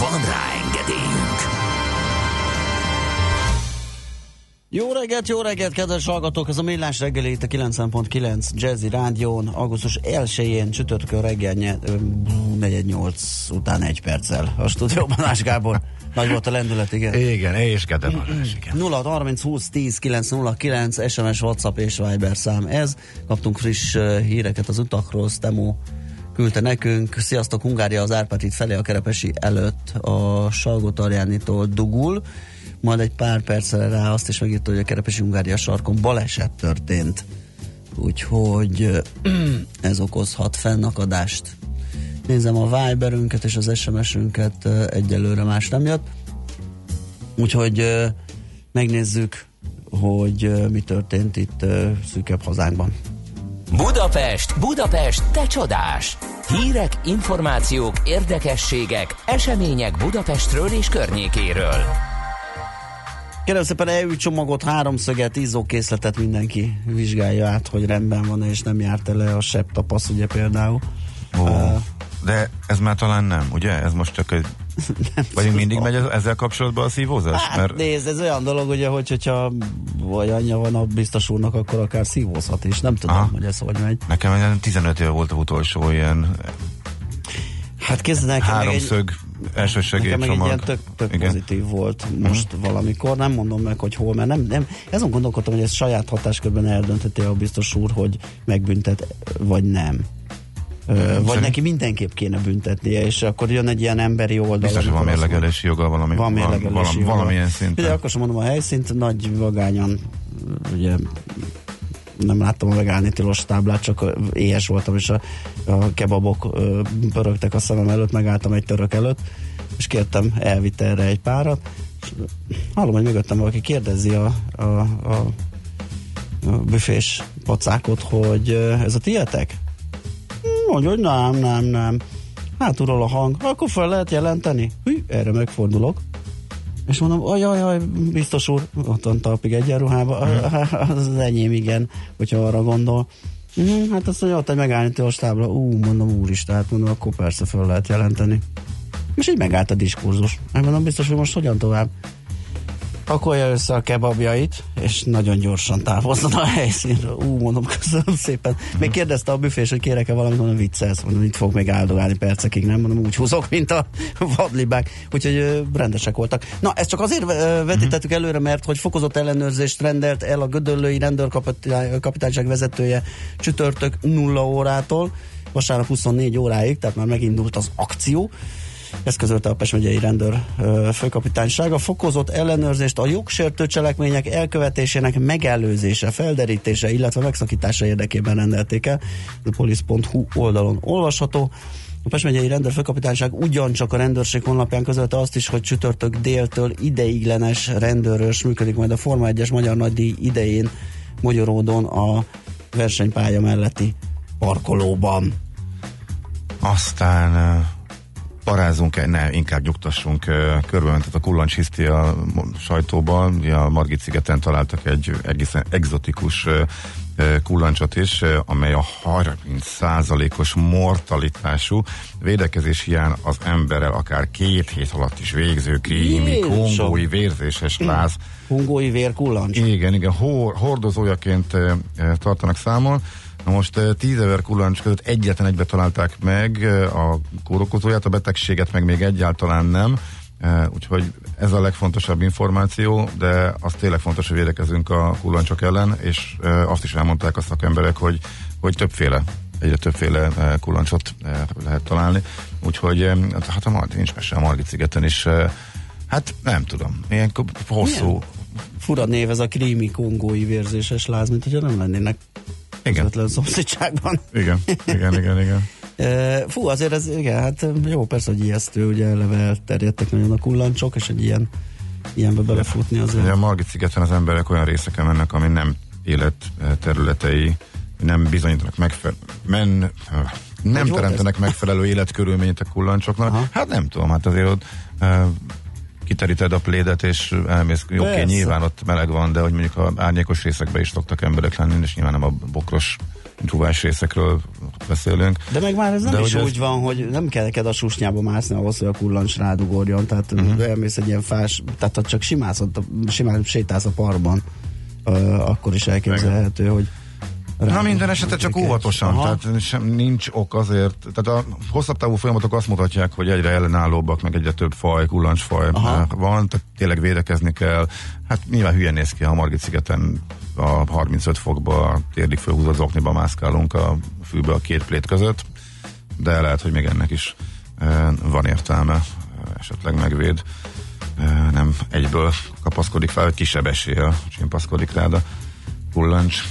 Van rá engedélyünk!
Jó reggelt, jó reggelt, kedves hallgatók! Ez a Millás reggeli itt a 90.9 Jazzy Rádión, augusztus 1-én csütörtökön reggel 4-8 után egy perccel a stúdióban Ás Gábor. Nagy volt a lendület, igen.
Igen, és Gede Balázs, igen.
0 30 20 10 909 SMS, WhatsApp és Viber szám ez. Kaptunk friss híreket az utakról, Stemo küldte nekünk. Sziasztok, Hungária az Árpátit felé a Kerepesi előtt a Salgótarjánitól dugul. Majd egy pár perccel rá azt is megírta, hogy a Kerepesi Hungária sarkon baleset történt. Úgyhogy ez okozhat fennakadást. Nézem a Viberünket és az SMS-ünket, egyelőre más nem jött. Úgyhogy megnézzük, hogy mi történt itt szűkebb hazánkban.
Budapest, Budapest, te csodás! Hírek, információk, érdekességek, események Budapestről és környékéről.
Kérem szépen EU csomagot, háromszöget, izzókészletet mindenki vizsgálja át, hogy rendben van és nem járt el a sebb tapasz, ugye például.
Ó,
Ö,
de ez már talán nem, ugye? Ez most csak egy... Vagy mindig megy ez- ezzel kapcsolatban a szívózás?
Hát Mert... nézd, ez olyan dolog, ugye, hogy, hogyha vagy anyja van a biztos úrnak, akkor akár szívózhat is. Nem tudom,
Aha.
hogy ez hogy megy.
Nekem egy 15 év volt a utolsó ilyen
Hát kezd nekem meg egy,
háromszög első
Nekem meg egy
segélycsomag.
ilyen tök, tök
Igen.
pozitív volt most valamikor, nem mondom meg, hogy hol, mert nem, nem, azon gondolkodtam, hogy ez saját hatáskörben eldöntheti a biztos úr, hogy megbüntet, vagy nem. Vagy
Szerint-
neki mindenképp kéne büntetnie, és akkor jön egy ilyen emberi oldal.
Biztos, hogy van mérlegelési joga valami,
van mérlegelési
valam,
joga.
valamilyen
Ugye
szinten.
akkor sem mondom a helyszínt, nagy vagányan, ugye nem láttam a megállni tilos táblát, csak éhes voltam, és a, a kebabok pörögtek a szemem előtt, megálltam egy török előtt, és kértem, elvitte erre egy párat, és hallom, hogy mögöttem valaki kérdezi a, a, a, a büfés pacákot, hogy ez a tietek? Mondja, hogy nem, nem, nem. Hátulról a hang, akkor fel lehet jelenteni? Hű, erre megfordulok. És mondom, ajaj, jaj, biztos úr, ott van talpig egyenruhába, az az enyém, igen, hogyha arra gondol. Mm, hát azt mondja, ott egy megállítós tábla. Ú, mondom, úristen, hát mondom, akkor persze fel lehet jelenteni. És így megállt a diskurzus. Megmondom, biztos, hogy most hogyan tovább. Pakolja össze a kebabjait, és nagyon gyorsan távozzon a helyszínről. Ú, mondom, köszönöm szépen. Még kérdezte a büfés, hogy kérek-e valamit, mondom, viccelsz, mondom, itt fog még áldogálni percekig, nem? Mondom, úgy húzok, mint a vadlibák. Úgyhogy ö, rendesek voltak. Na, ezt csak azért ö, vetítettük előre, mert hogy fokozott ellenőrzést rendelt el a Gödöllői rendőrkapitányság vezetője csütörtök 0 órától, vasárnap 24 óráig, tehát már megindult az akció Ezt közölte a Pest megyei rendőr főkapitánysága. Fokozott ellenőrzést a jogsértő cselekmények elkövetésének megelőzése, felderítése, illetve megszakítása érdekében rendelték el. A police.hu oldalon olvasható. A Pest megyei rendőrfőkapitányság ugyancsak a rendőrség honlapján közölte azt is, hogy csütörtök déltől ideiglenes rendőrös működik majd a Forma 1-es Magyar Nagydíj idején Magyaródon a versenypálya melletti parkolóban.
Aztán parázunk, ne, inkább nyugtassunk, uh, körbementett a kullancs hiszti a sajtóban, a Margit szigeten találtak egy egészen egzotikus kullancsot is, amely a 30%-os mortalitású védekezés hiány az emberrel akár két hét alatt is végző krími, kongói vérzéses láz
Hungói vérkullancs.
igen, igen, hor, hordozójaként tartanak számon. Na most e, tízezer kullancs között egyetlen egybe találták meg a kórokozóját, a betegséget meg még egyáltalán nem. Úgyhogy ez a legfontosabb információ, de az tényleg fontos, hogy védekezünk a kullancsok ellen, és azt is elmondták a szakemberek, hogy, hogy többféle egyre többféle kullancsot lehet találni. Úgyhogy hát a Margit, nincs mese a Margit szigeten is. Hát nem tudom, ilyen hosszú,
Milyen? Fura név ez a krími kongói vérzéses láz, mint hogyha nem lennének
Igen.
közvetlen szomszédságban.
Igen, igen, igen, igen.
Fú, azért ez, igen, hát jó, persze, hogy ijesztő, ugye eleve elterjedtek nagyon a kullancsok, és egy ilyen ilyenbe belefutni azért.
Ugye a Margit szigeten az emberek olyan részeken mennek, ami nem élet eh, területei, nem bizonyítanak megfelelő, men, eh, nem
volt
teremtenek megfelelő életkörülményt a kullancsoknak.
Aha.
Hát nem tudom, hát azért ott uh, kiteríted a plédet, és elmész, oké,
Persze.
nyilván ott meleg van, de hogy mondjuk a árnyékos részekben is szoktak emberek lenni, és nyilván nem a bokros csúvás részekről beszélünk.
De meg már ez nem
De
is
hogy ez-
úgy van, hogy nem kell neked a susnyába mászni ahhoz, hogy a kullancs rádugorjon, tehát
Mhm.
uh-huh. elmész egy ilyen fás, tehát ha csak simászod, simán sétálsz a parkban, uh, akkor is elképzelhető, hogy
Na minden esetre csak óvatosan,
Aha.
tehát sem, nincs ok azért, tehát a hosszabb távú folyamatok azt mutatják, hogy egyre ellenállóbbak, meg egyre több faj, kullancsfaj
Aha.
van, tehát tényleg védekezni kell. Hát nyilván hülyen néz ki, ha a Margit szigeten a 35 fokba térdig fölhúzott zokniba mászkálunk a fűbe a két plét között, de lehet, hogy még ennek is eh, van értelme, eh, esetleg megvéd. Eh, nem egyből kapaszkodik fel, hogy kisebb eséllyel csimpaszkodik rád a kullancs.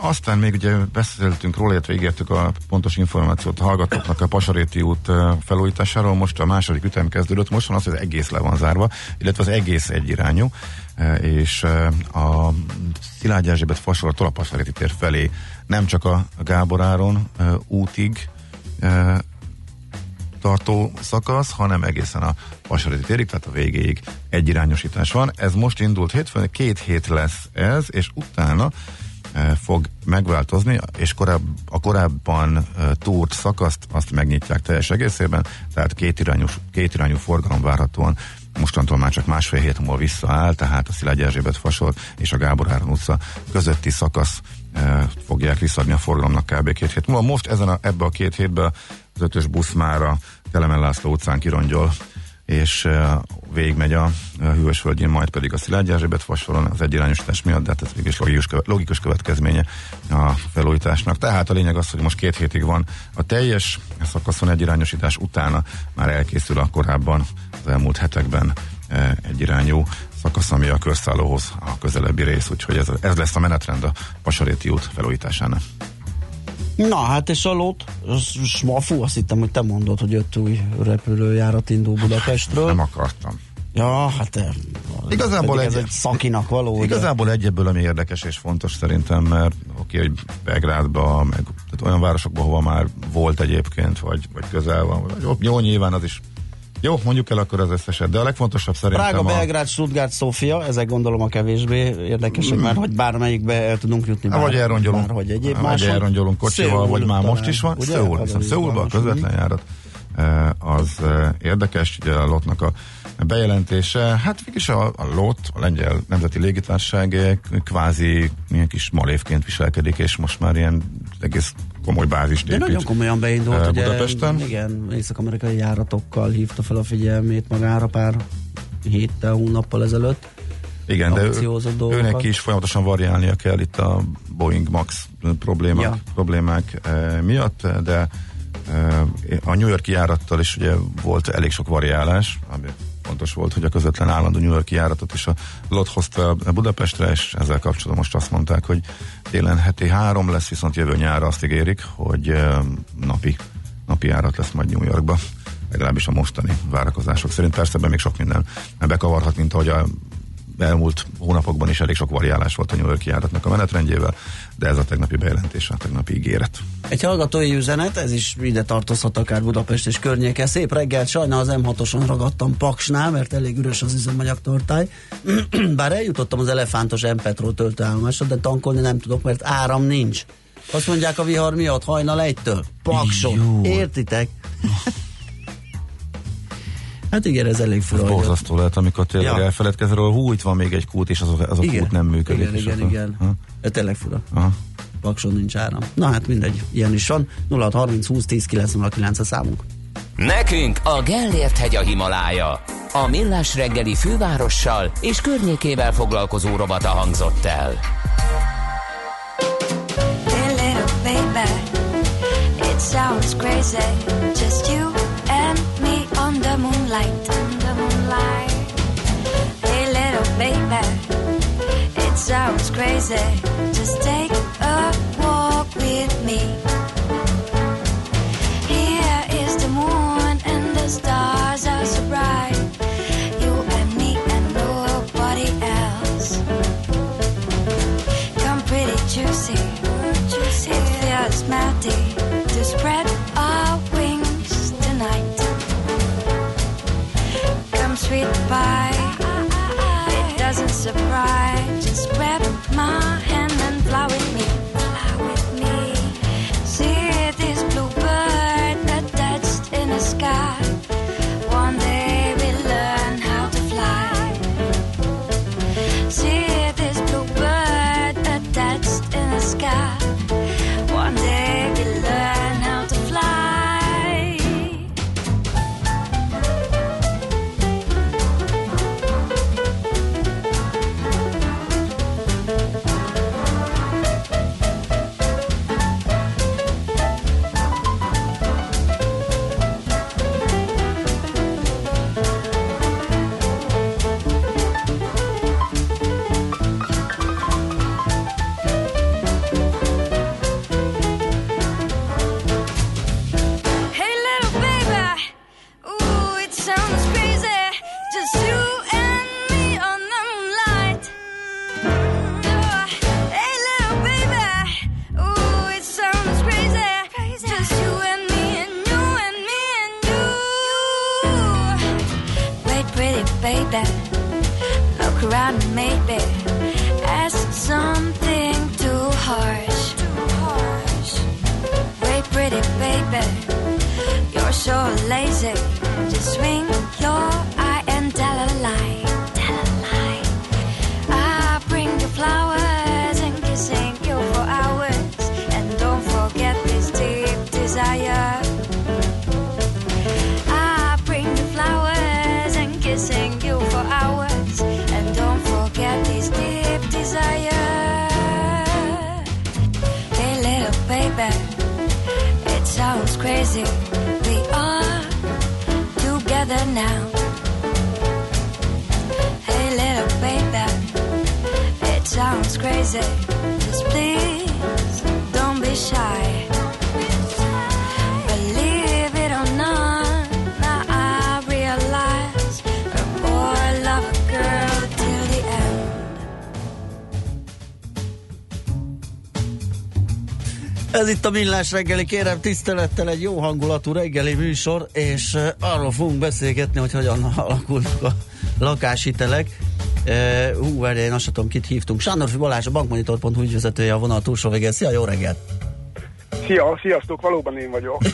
Aztán még ugye beszéltünk róla, illetve ígértük a pontos információt hallgatóknak a Pasaréti út felújításáról. Most a második ütem kezdődött, most van az, hogy az egész le van zárva, illetve az egész egyirányú, és a Szilágy Erzsébet fasortól a Pasaréti tér felé nem csak a Gábor Áron e, útig tartó szakasz, hanem egészen a Vasariti térig, tehát a végéig egyirányosítás van. Ez most indult hétfőn, két hét lesz ez, és utána e, fog megváltozni, és korább, a korábban e, túrt szakaszt azt megnyitják teljes egészében, tehát kétirányú, kétirányú forgalom várhatóan mostantól már csak másfél hét múlva visszaáll, tehát a Szilágy Erzsébet fasor és a Gábor Áron utca közötti szakasz fogják visszadni a forgalomnak kb. két hét múlva. Most ezen a, ebbe a két hétben az ötös busz már a Telemen László utcán kirongyol, és uh, végigmegy a, Hűvösvölgyén, majd pedig a Szilágy Erzsébet fasoron az egyirányosítás miatt, de hát ez végig is logikus, logikus következménye a felújításnak. Tehát a lényeg az, hogy most két hétig van a teljes szakaszon egyirányosítás, utána már elkészül a korábban az elmúlt hetekben uh, egyirányú szakasz, ami a körszállóhoz a közelebbi rész, úgyhogy ez, ez lesz a menetrend a Pasaréti út felújításánál.
Na hát és a lót, s- ma fú, azt hittem, hogy te mondod, hogy öt új repülőjárat indul Budapestről.
Nem akartam.
Ja, hát eh,
Igazából
pedig ez
egy-
egy szakinak való.
Igazából egy ebből, ami érdekes és fontos szerintem, mert oké, hogy Belgrádba, meg tehát olyan városokban, hova már volt egyébként, vagy, vagy közel van, vagy jó, nyilván az is jó, mondjuk el akkor az összeset, de a legfontosabb szerintem
Prága,
a...
Belgrád, Stuttgart, Szófia, ezek gondolom a kevésbé érdekesek, mert hogy bármelyikbe el tudunk jutni.
Há, vagy elrongyolunk,
Bárhogy egyéb
vagy
máshol.
elrongyolunk kocsival, vagy már
talán,
most is van. Szöul,
is
Szöulban a közvetlen járat eh, az eh, érdekes, ugye a lotnak a bejelentése, hát mégis a, a LOT, a Lengyel Nemzeti Légitársaság eh, kvázi ilyen kis malévként viselkedik, és most már ilyen egész komoly bázist
De
épít.
nagyon komolyan beindult,
eh,
ugye,
Budapesten.
Igen, észak-amerikai járatokkal hívta fel a figyelmét magára pár héttel, hónappal ezelőtt.
Igen, de ő, őnek is folyamatosan variálnia kell itt a Boeing Max problémák,
Ja.
problémák eh, miatt, de A New Yorki járattal is ugye volt elég sok variálás, ami fontos volt, hogy a közvetlen állandó New Yorki járatot is a LOT hozta Budapestre, és ezzel kapcsolatban most azt mondták, hogy télen heti három lesz, viszont jövő nyára azt ígérik, hogy napi, napi járat lesz majd New Yorkba legalábbis a mostani várakozások szerint. Persze ebben még sok minden bekavarhat, mint ahogy a elmúlt hónapokban is elég sok variálás volt a New York járatnak a menetrendjével, de ez a tegnapi bejelentés, a tegnapi ígéret.
Egy hallgatói üzenet, ez is ide tartozhat akár Budapest és környéke. Szép reggel, sajnál az M6-oson ragadtam Paksnál, mert elég üres az üzemanyagtartály. Bár eljutottam az elefántos M-Petrol töltőállomásra, de tankolni nem tudok, mert áram nincs. Azt mondják a vihar miatt, hajnal egytől. Pakson.
Jó.
Értitek? hát igen, ez elég fura. ott-
Borzasztó lehet, amikor tényleg
Ja.
elfeledkezel róla, hú, itt van még egy kút, és az, az a kút nem működik.
Igen, igen, igen. Ez tényleg fura.
Aha.
Pakson nincs áram. Na hát mindegy, ilyen is van. 0630 20 10 909 a számunk.
Nekünk a Gellért hegy a Himalája. A Millás reggeli fővárossal és környékével foglalkozó robata hangzott el.
Hey little baby, it sounds crazy. Just you the moonlight, on the moonlight. Hey little baby, it sounds crazy. Just take a walk with me. Here is the moon and the stars sweet pie, it doesn't surprise. Lazy. Just swing your eye and tell a lie. Tell a lie. I bring you flowers and kissing you for hours. And don't forget this deep desire. I bring you flowers and kissing you for hours. And don't forget this deep desire. Hey, little baby. It sounds crazy. Now. Hey, little baby. It sounds crazy.
Ez itt a Millás reggeli, kérem tisztelettel egy jó hangulatú reggeli műsor, és arról fogunk beszélgetni, hogy hogyan alakulnak a lakáshitelek. Uh, hú, várj, én azt tudom, kit hívtunk. Sándorfi Balázs, a bankmonitor.hu ügyvezetője a vonal túlsó végén. Szia, jó reggelt!
Szia, sziasztok, valóban én vagyok.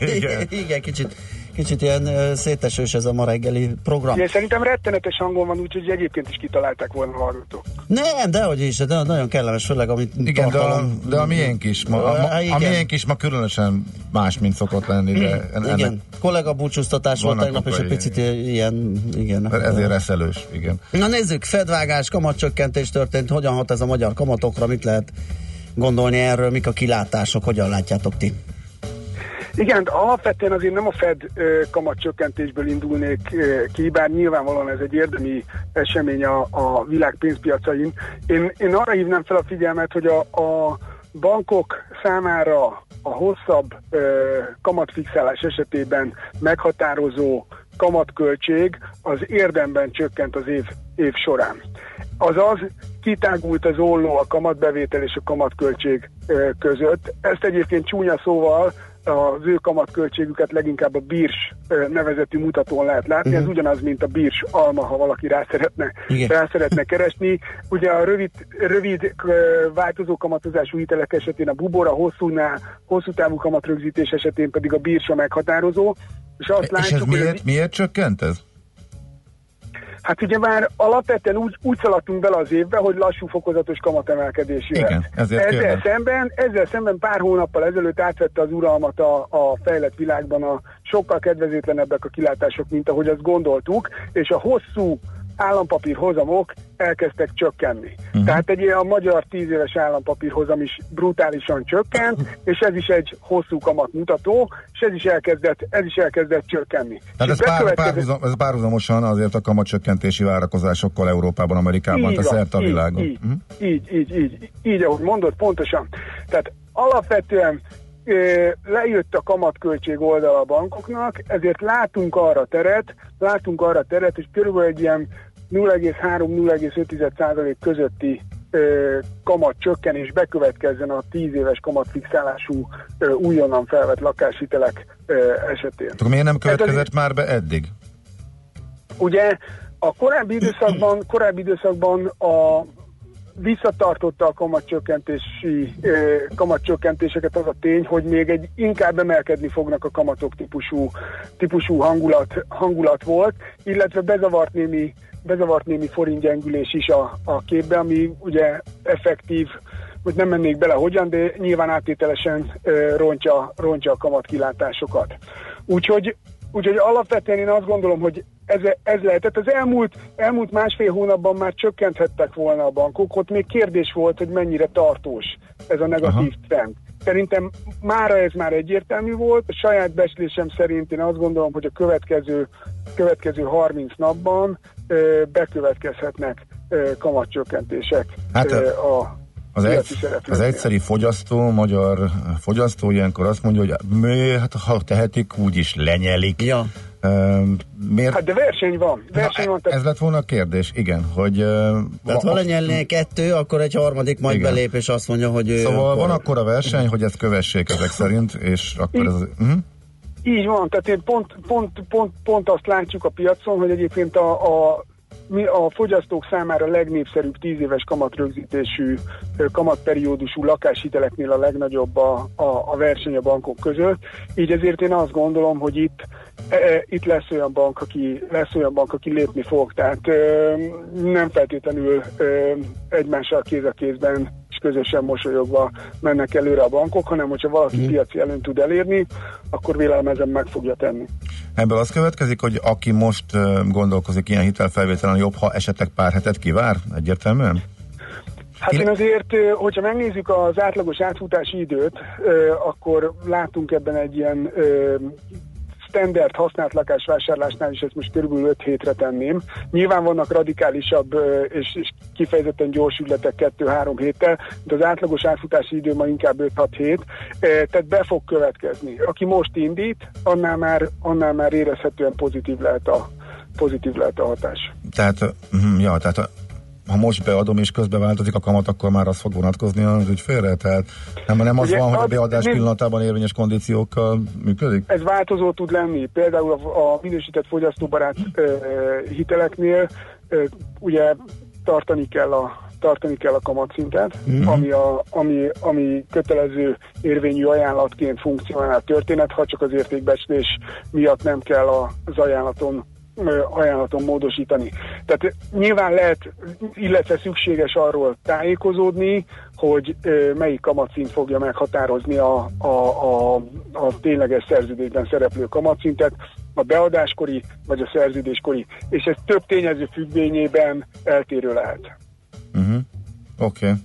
Igen, Igen kicsit, kicsit ilyen szétesős ez a ma reggeli program.
Én szerintem rettenetes hangom van, úgyhogy egyébként is kitalálták volna a hallgatók.
Nem, dehogy is, de nagyon kellemes, főleg amit
Igen, de a,
tartalom.
de a miénk is ma, a, a,
igen.
a miénk is ma különösen más, mint szokott lenni, de ennek,
Igen, kollega búcsúztatás volt tegnap, és egy picit ilyen, igen.
ezért reszelős, igen.
Na nézzük, fedvágás, kamatcsökkentés történt, hogyan hat ez a magyar kamatokra, mit lehet gondolni erről, mik a kilátások, hogyan látjátok ti?
Igen, alapvetően azért nem a Fed kamatcsökkentésből indulnék ki, bár nyilvánvalóan ez egy érdemi esemény a, a világ pénzpiacain. Én, én arra hívnám fel a figyelmet, hogy a, a bankok számára a hosszabb ö, kamatfixálás esetében meghatározó kamatköltség az érdemben csökkent az év, év során. Azaz kitágult az olló a kamatbevétel és a kamatköltség ö, között. Ezt egyébként csúnya szóval az ő kamatköltségüket leginkább a BIRS nevezetű mutatón lehet látni. Uh-huh. Ez ugyanaz, mint a BIRS alma, ha valaki rá szeretne,
Igen.
rá szeretne keresni. Ugye a rövid, rövid változó kamatozású hitelek esetén a bubor, a hosszúnál, hosszú távú kamatrögzítés esetén pedig a BIRS a meghatározó. És azt
És ez
látjuk, hogy az-
miért, miért csökkent ez?
Hát ugye már alapvetően úgy, úgy szaladtunk bele az évbe, hogy lassú fokozatos kamatemelkedés jöhet.
Igen, ezért
ezzel
kérdem.
szemben, ezzel szemben pár hónappal ezelőtt átvette az uralmat a, a fejlett világban a sokkal kedvezőtlenebbek a kilátások, mint ahogy azt gondoltuk, és a hosszú állampapír hozamok elkezdtek csökkenni. Uh-huh. Tehát egy ilyen a magyar 10 éves állampapír hozam is brutálisan csökkent, és ez is egy hosszú kamat mutató, és ez is elkezdett, ez is elkezdett csökkenni.
Tehát ez, pár,
bekövetkezett-
párhuzam, ez párhuzamosan azért a kamatcsökkentési várakozásokkal Európában, Amerikában,
Így
tehát
van,
szerte a világon.
Így,
Mhm.
így, így, így, így, ahogy mondod, pontosan. Tehát alapvetően lejött a kamatköltség oldala a bankoknak, ezért látunk arra teret, látunk arra teret, hogy körülbelül egy ilyen 0,3-0,5% közötti kamat csökkenés bekövetkezzen a 10 éves kamatfixálású újonnan felvett lakáshitelek esetén.
Akkor miért nem
Ez az-
következett már be eddig?
Ugye a korábbi időszakban, korábbi időszakban a visszatartotta a kamatcsökkentési kamatcsökkentéseket az a tény, hogy még egy inkább emelkedni fognak a kamatok típusú, típusú hangulat, hangulat volt, illetve bezavart némi, bezavart némi forintgyengülés is a, a képbe, ami ugye effektív, hogy nem mennék bele hogyan, de nyilván áttételesen ö, rontja, rontja a kamatkilátásokat. Úgyhogy Úgyhogy alapvetően én azt gondolom, hogy ez, ez lehetett. Az elmúlt, elmúlt másfél hónapban már csökkenthettek volna a bankok, ott még kérdés volt, hogy mennyire tartós ez a negatív Aha. trend. Szerintem mára ez már egyértelmű volt, a saját becslésem szerint én azt gondolom, hogy a következő, következő 30 napban ö, bekövetkezhetnek ö, kamatcsökkentések
Hát,
ö, a
Az, egy, az egyszeri fogyasztó, magyar fogyasztó ilyenkor azt mondja, hogy mi, hát ha tehetik, úgyis lenyelik.
Ja.
Miért?
Hát de verseny van. Verseny
Na,
van tehát
ez lett volna a kérdés, igen, hogy...
Tehát ha lenyelné kettő, akkor egy harmadik majd
Igen.
belép, és azt mondja, hogy
Szóval
akkor...
van akkor a verseny, hogy ezt kövessék ezek szerint, és akkor ez... Uh-huh.
Így van, tehát én pont, pont, pont, pont azt látjuk a piacon, hogy egyébként a, a, mi a fogyasztók számára legnépszerűbb 10 éves kamatrögzítésű kamatperiódusú lakáshiteleknél a legnagyobb a, a, a verseny a bankok között. Így ezért én azt gondolom, hogy itt e, e, itt lesz olyan bank, aki, lesz olyan bank, aki lépni fog. Tehát ö, nem feltétlenül ö, egymással kéz a kézben közösen mosolyogva mennek előre a bankok, hanem hogyha valaki mm. piaci előnyt tud elérni, akkor vélelmezem meg fogja tenni.
Ebből az következik, hogy aki most gondolkozik ilyen hitelfelvételen, jobb, ha esetleg pár hetet kivár? Egyértelműen?
Hát én azért, hogyha megnézzük az átlagos átfutási időt, akkor látunk ebben egy ilyen standard használt lakásvásárlásnál is ezt most körülbelül 5 hétre tenném. Nyilván vannak radikálisabb és, és kifejezetten gyors ügyletek 2-3 héttel, de az átlagos átfutási idő ma inkább 5-6 hét, tehát be fog következni. Aki most indít, annál már, annál már érezhetően pozitív lehet a, pozitív lehet a hatás.
Tehát, uh, ja, tehát ha most beadom és közben változik a kamat, akkor már az fog vonatkozni az ügyfélre? Tehát nem, nem az
Ugye,
van, hogy a beadás
nem-
pillanatában érvényes kondíciókkal működik?
Ez változó tud lenni. Például a, a minősített fogyasztóbarát ö, hiteleknél ö, ugye tartani kell a tartani kell a kamatszintet, mm-hmm. ami, a, ami, ami kötelező érvényű ajánlatként funkcionál történet, ha csak az értékbecslés miatt nem kell az ajánlaton ajánlaton módosítani. Tehát nyilván lehet, illetve szükséges arról tájékozódni, hogy melyik kamatszint fogja meghatározni a, a, a, a tényleges szerződésben szereplő kamatszintet, a beadáskori vagy a szerződéskori, és ez több tényező függvényében eltérő lehet.
Uh-huh. Oké. Okay.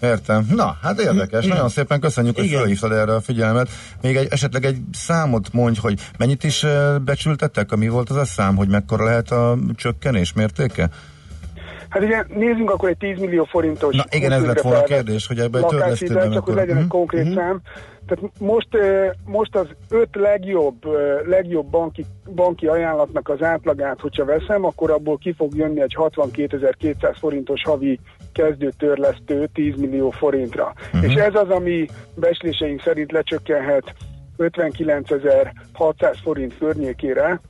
Értem. Na, hát érdekes. Nagyon szépen köszönjük, hogy
Igen.
felhívtad erre a figyelmet. Még egy, esetleg egy számot mondj, hogy mennyit is eh, becsültettek? Mi volt az a szám, hogy mekkora lehet a csökkenés mértéke?
Hát igen, nézzünk akkor egy 10 millió forintos...
Na, igen, ez lett volna a kérdés, hogy ebbe egy
lakáshitel,
törlesztőben
csak hogy legyen egy
Mhm.
konkrét
Mhm.
szám. Tehát most, most az öt legjobb, legjobb banki, banki ajánlatnak az átlagát, hogyha veszem, akkor abból ki fog jönni egy 62.200 forintos havi kezdőtörlesztő 10 millió forintra. És ez az, ami becsléseink szerint lecsökkenhet 59.600 forint környékére,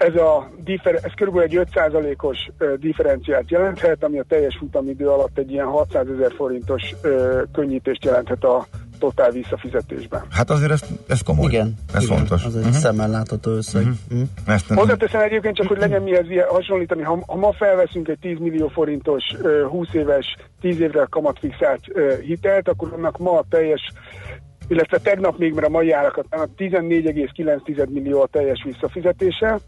ez, a differ, ez kb. egy 5%-os ö, differenciát jelenthet, ami a teljes futamidő alatt egy ilyen 600 ezer forintos könnyítést jelenthet a totál visszafizetésben.
Hát azért ez, ez komoly.
Igen.
Ez
igen,
fontos.
Az egy
Mhm.
szemmel látható összeg.
Ezt nem,
Hozzáteszem egyébként csak, hogy legyen mihez ilyen hasonlítani, ha, ha ma felveszünk egy 10 millió forintos, ö, 20 éves, 10 évre kamatfixált hitelt, akkor annak ma a teljes illetve tegnap még, mert a mai árakat, annak 14,9 millió a teljes visszafizetése,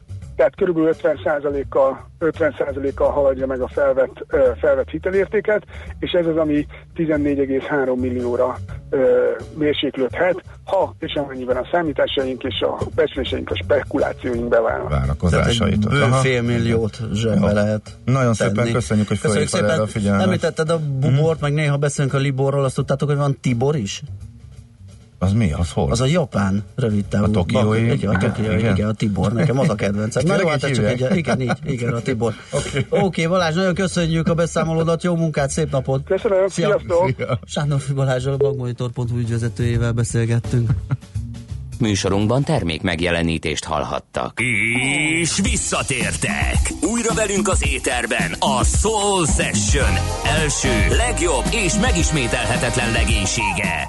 tehát körülbelül 50%-kal, 50%-kal haladja meg a felvett, ö, felvett hitelértéket, és ez az, ami 14,3 millióra ö, mérséklődhet, ha és amennyiben a számításaink és a becsléseink, a spekulációink beválnak.
Tehát
várakozásait.
egy bő fél milliót zsebbe lehet
Nagyon szépen
tenni.
köszönjük, hogy
Köszönjük
erre a
szépen.
figyelmet.
Említetted a bubort, meg néha beszélünk a Liborról, azt tudtátok, hogy van Tibor is?
Az mi? Az hol?
Az a japán rövid távú.
A tokiói?
Igen, a tokiói,
Igen.
igen. a Tibor. Nekem az a kedvencem. Na jó, hát ez csak egy, igen, így, igen, a Tibor. Oké,
Oké.
okay, Balázs, nagyon köszönjük a beszámolódat, jó munkát, szép napot.
Köszönöm, sziasztok!
Szia.
Sándor Balázsral, a bankmonitor.hu ügyvezetőjével beszélgettünk.
Műsorunkban termék megjelenítést hallhattak.
És visszatértek! Újra velünk az éterben a Soul Session első, legjobb és megismételhetetlen legénysége.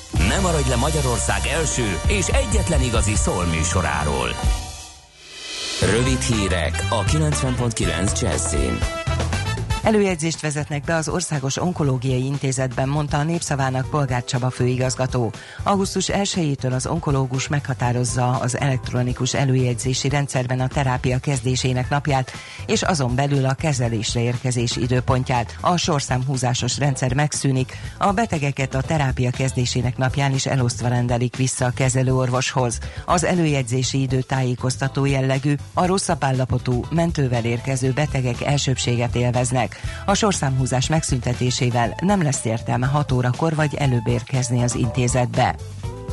Ne maradj le Magyarország első és egyetlen igazi soul műsoráról.
Rövid hírek a 90.9 Jazzin.
Előjegyzést vezetnek be az Országos Onkológiai Intézetben, mondta a Népszavának Polgár Csaba főigazgató. Augusztus 1-től az onkológus meghatározza az elektronikus előjegyzési rendszerben a terápia kezdésének napját, és azon belül a kezelésre érkezés időpontját. A sorszámhúzásos rendszer megszűnik, a betegeket a terápia kezdésének napján is elosztva rendelik vissza a kezelőorvoshoz. Az előjegyzési idő tájékoztató jellegű, a rosszabb állapotú, mentővel érkező betegek elsőbséget élveznek. A sorszámhúzás megszüntetésével nem lesz értelme 6 órakor vagy előbb érkezni az intézetbe.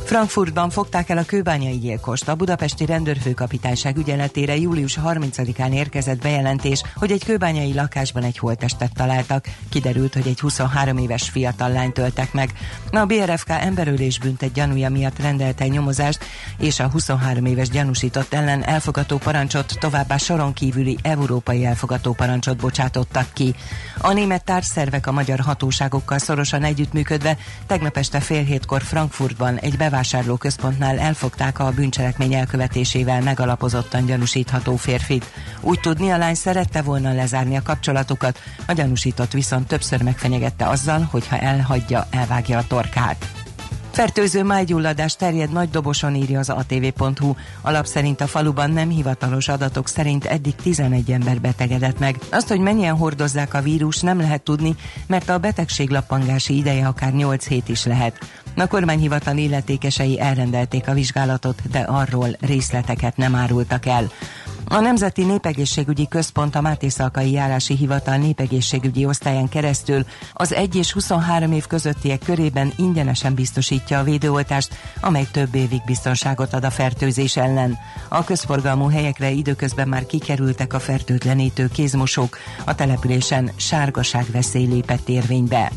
Frankfurtban fogták el a kőbányai gyilkost. A budapesti rendőrfőkapitányság ügyeletére július 30-án érkezett bejelentés, hogy egy kőbányai lakásban egy holttestet találtak. Kiderült, hogy egy 23 éves fiatal lányt töltek meg. A BRFK emberölés büntet gyanúja miatt rendelte nyomozást, és a 23 éves gyanúsított ellen elfogató parancsot, továbbá soron kívüli európai elfogató parancsot bocsátottak ki. A német társszervek a magyar hatóságokkal szorosan együttműködve tegnap este fél hétkor Frankfurtban egy bevásárlóközpontnál elfogták a bűncselekmény elkövetésével megalapozottan gyanúsítható férfit. Úgy tudni, a lány szerette volna lezárni a kapcsolatokat, a gyanúsított viszont többször megfenyegette azzal, hogy ha elhagyja, elvágja a torkát. Fertőző májgyulladás terjed nagy doboson írja az atv.hu. Alap szerint a faluban nem hivatalos adatok szerint eddig 11 ember betegedett meg. Azt, hogy mennyien hordozzák a vírus nem lehet tudni, mert a betegség lappangási ideje akár 8 hét is lehet. A kormányhivatal illetékesei elrendelték a vizsgálatot, de arról részleteket nem árultak el. A Nemzeti Népegészségügyi Központ a Máté Szalkai Járási Hivatal népegészségügyi osztályán keresztül az 1 és 23 év közöttiek körében ingyenesen biztosítja a védőoltást, amely több évig biztonságot ad a fertőzés ellen. A közforgalmú helyekre időközben már kikerültek a fertőtlenítő kézmosók, a településen sárgaság veszély lépett érvénybe.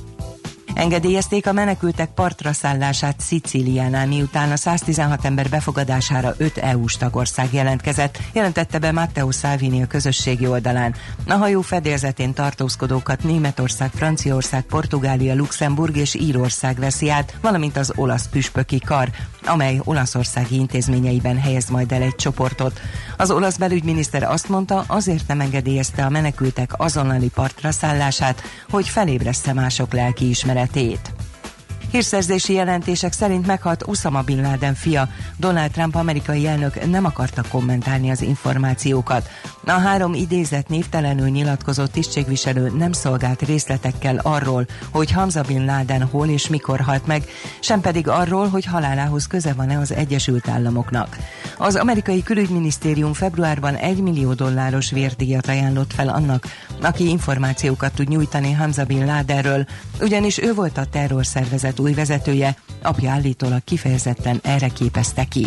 Engedélyezték a menekültek partra szállását Szicíliánál, miután a 116 ember befogadására 5 EU-s tagország jelentkezett, jelentette be Matteo Salvini a közösségi oldalán. A hajó fedélzetén tartózkodókat Németország, Franciaország, Portugália, Luxemburg és Írország veszi át, valamint az olasz püspöki kar, amely olaszországi intézményeiben helyez majd el egy csoportot. Az olasz belügyminiszter azt mondta, azért nem engedélyezte a menekültek azonnali partra szállását, hogy felébressze mások lelkiismeretét. Hírszerzési jelentések szerint meghalt Osama Bin Laden fia. Donald Trump amerikai elnök nem akarta kommentálni az információkat. A három idézett névtelenül nyilatkozott tisztségviselő nem szolgált részletekkel arról, hogy Hamza Bin Laden hol és mikor halt meg, sem pedig arról, hogy halálához köze van-e az Egyesült Államoknak. Az amerikai külügyminisztérium februárban 1 millió dolláros vérdíjat ajánlott fel annak, aki információkat tud nyújtani Hamza Bin Ladenről, ugyanis ő volt a terrorszervezet új vezetője, apja állítólag kifejezetten erre képezte ki.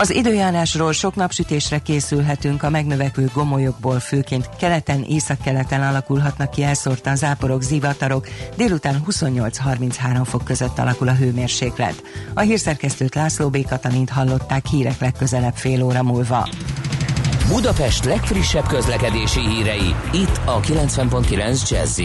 Az időjárásról sok napsütésre készülhetünk, a megnövekvő gomolyokból főként keleten, északkeleten alakulhatnak ki elszórtan záporok, zivatarok, délután 28-33 fok között alakul a hőmérséklet. A hírszerkesztőt László B. Katalint hallották hírek legközelebb fél óra múlva.
Budapest legfrissebb közlekedési hírei, itt a 90.9 jazz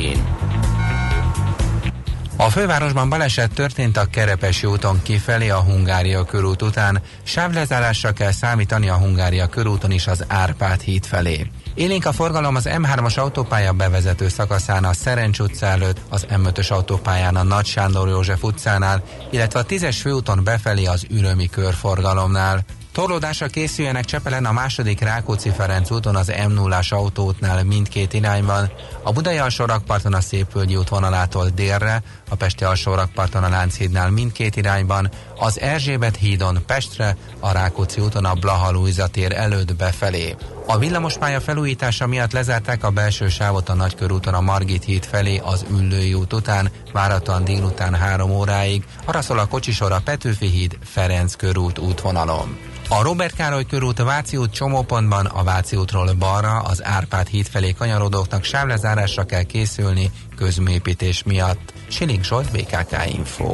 a fővárosban baleset történt a Kerepesi úton kifelé a Hungária körút után. Sávlezárásra kell számítani a Hungária körúton is az Árpád híd felé. Élénk a forgalom az M3-as autópálya bevezető szakaszán a Szerencs utca előtt, az M5-ös autópályán a Nagy Sándor József utcánál, illetve a 10-es főúton befelé az Ürömi körforgalomnál. Torlódásra készüljenek Csepelen a második Rákóczi-Ferenc úton az m 0 autótnál mindkét irányban, a Budai alsórakparton a Szépvölgyi útvonalától délre, a Pesti alsórakparton a Lánchídnál mindkét irányban, az Erzsébet hídon Pestre, a Rákóczi úton a Blaha tér előtt befelé. A villamospálya felújítása miatt lezárták a belső sávot a Nagykörúton a Margit híd felé az Üllői út után, várhatóan délután három óráig, arra szól a kocsisor a Petőfi híd Ferenc körút útvonalon. A Robert Károly körút Váci út csomópontban a Váci útról balra az Árpád híd felé kanyarodóknak sávlezárásra kell készülni közműépítés miatt. Siling Zsolt, BKK Info.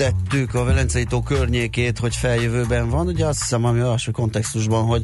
említettük a Velencei tó környékét, hogy feljövőben van. Ugye azt hiszem, ami alsó kontextusban, hogy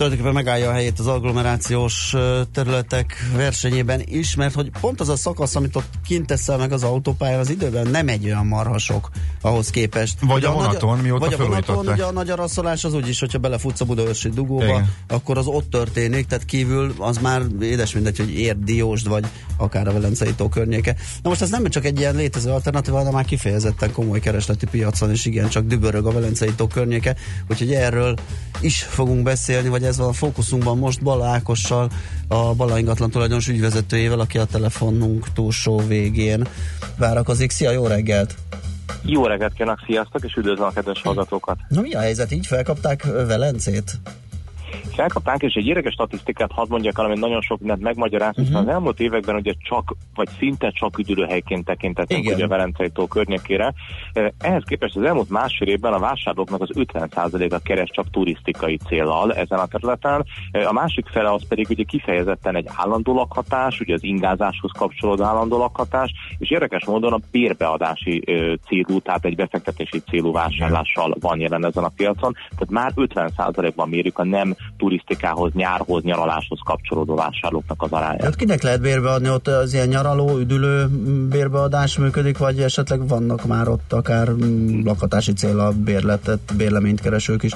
tulajdonképpen megállja a helyét az agglomerációs területek versenyében is, mert hogy pont az a szakasz, amit ott kint teszel meg az autópályán, az időben nem egy olyan marhasok ahhoz képest.
Vagy
Ugye
a vonaton,
nagy,
mióta
Vagy a vonaton, ugye a nagy araszolás az úgyis, hogyha belefutsz a Budaörsi dugóba,
Igen.
akkor az ott történik, tehát kívül az már édes mindegy, hogy érdiósd, vagy akár a Velencei tó környéke. Na most ez nem csak egy ilyen létező alternatíva, hanem már kifejezetten komoly keresleti piacon, és igen, csak dübörög a Velencei tó környéke, úgyhogy erről is fogunk beszélni, vagy ez a fókuszunkban most Bala Ákossal, a Bala ingatlan tulajdonos ügyvezetőjével, aki a telefonunk túlsó végén várakozik. Szia, jó reggelt!
Jó reggelt kívánok, sziasztok, és üdvözlöm a kedves hallgatókat!
Na mi a helyzet? Így felkapták Velencét?
Felkapták, és egy érdekes statisztikát hadd mondjak el, ami nagyon sok mindent megmagyaráz, hiszen
Mhm.
az elmúlt években ugye csak, vagy szinte csak üdülőhelyként tekintettünk ugye a Velencei tó környékére. Eh, Ehhez képest az elmúlt másfél évben a vásárlóknak az 50%-a keres csak turisztikai céllal ezen a területen. Eh, A másik fele az pedig ugye kifejezetten egy állandó lakhatás, ugye az ingázáshoz kapcsolódó állandó lakhatás, és érdekes módon a bérbeadási ö, célú, tehát egy befektetési célú vásárlással van jelen ezen a piacon, tehát már 50%-ban mérjük a nem turisztikához, nyárhoz, nyaraláshoz kapcsolódó vásárlóknak az arányát.
Hát kinek lehet bérbeadni ott az ilyen nyaraló, üdülő bérbeadás működik, vagy esetleg vannak már ott akár mm, lakhatási célra bérletet, bérleményt keresők is?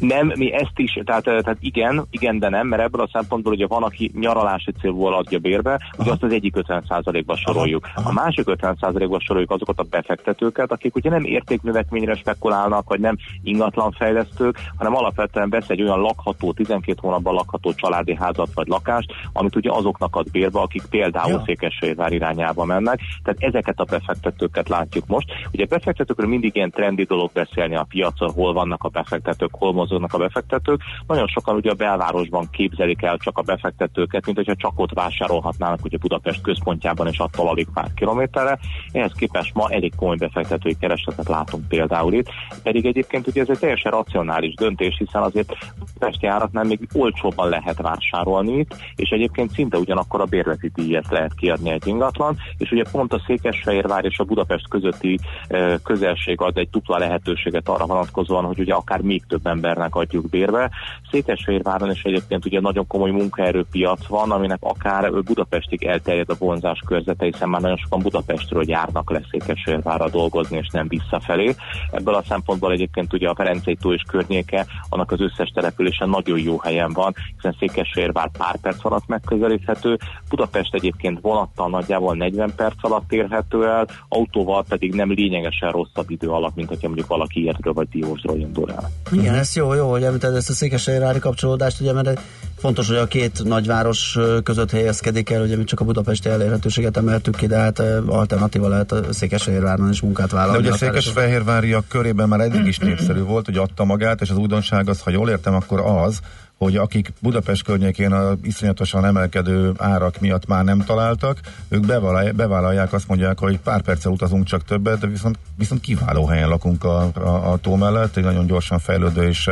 Nem, mi ezt is, tehát, eh, tehát igen, igen, de nem, mert ebből a szempontból ugye van, aki nyaralási célból adja bérbe, ugye azt az egyik 50%-ba soroljuk.
Aha.
A másik 50%-ba soroljuk azokat a befektetőket, akik ugye nem értéknövekményre spekulálnak, vagy nem ingatlanfejlesztők, hanem alapvetően vesz egy olyan lakható, 12 hónapban lakható családi házat vagy lakást, amit ugye azoknak ad bérbe, akik például
ja.
Székesfehérvár irányába mennek. Tehát ezeket a befektetőket látjuk most. Ugye befektetőkről mindig ilyen trendi dolog beszélni a piacon, hol vannak a befektetők, hol mozognak a befektetők. Nagyon sokan ugye a belvárosban képzelik el csak a befektetőket, mint hogyha csak ott vásárolhatnának ugye Budapest központjában és attól alig pár kilométerre. Ehhez képest ma elég komoly befektetői keresletet látunk például itt. Pedig egyébként ugye ez egy teljesen racionális döntés, hiszen azért Pesti áratnál még olcsóbban lehet vásárolni itt, és egyébként szinte ugyanakkor a bérleti díjat lehet kiadni egy ingatlan, és ugye pont a Székesfehérvár és a Budapest közötti eh, közelség ad egy dupla lehetőséget arra vonatkozóan, hogy ugye akár még több embernek adjuk bérbe. Székesfehérváron is egyébként ugye nagyon komoly munkaerőpiac van, aminek akár Budapestig elterjed a vonzás körzete, hiszen már nagyon sokan Budapestről járnak le Székesfehérvárra dolgozni, és nem visszafelé. Ebből a szempontból egyébként ugye a Ferencei tó és környéke, annak az összes településen nagyon jó helyen van, hiszen Székesfehérvár pár perc alatt megközelíthető, Budapest egyébként vonattal nagyjából 40 perc alatt érhető el, autóval pedig nem lényegesen rosszabb idő alatt, mint hogyha mondjuk valaki Értről vagy Diósról indul el.
Igen, ez jó, jó, hogy említed ezt a székesfehérvári kapcsolódást, ugye, mert fontos, hogy a két nagyváros között helyezkedik el, ugye mi csak a budapesti elérhetőséget emeltük ki, de hát alternatíva lehet a Székesfehérváron is munkát
De
vállalni.
ugye a Székesfehérváriak körében már eddig is népszerű volt, hogy adta magát, és az újdonság az, ha jól értem, akkor az, hogy akik Budapest környékén a iszonyatosan emelkedő árak miatt már nem találtak, ők bevállalják, azt mondják, hogy pár perccel utazunk csak többet, de viszont, viszont kiváló helyen lakunk a, a, a tó mellett, egy nagyon gyorsan fejlődő és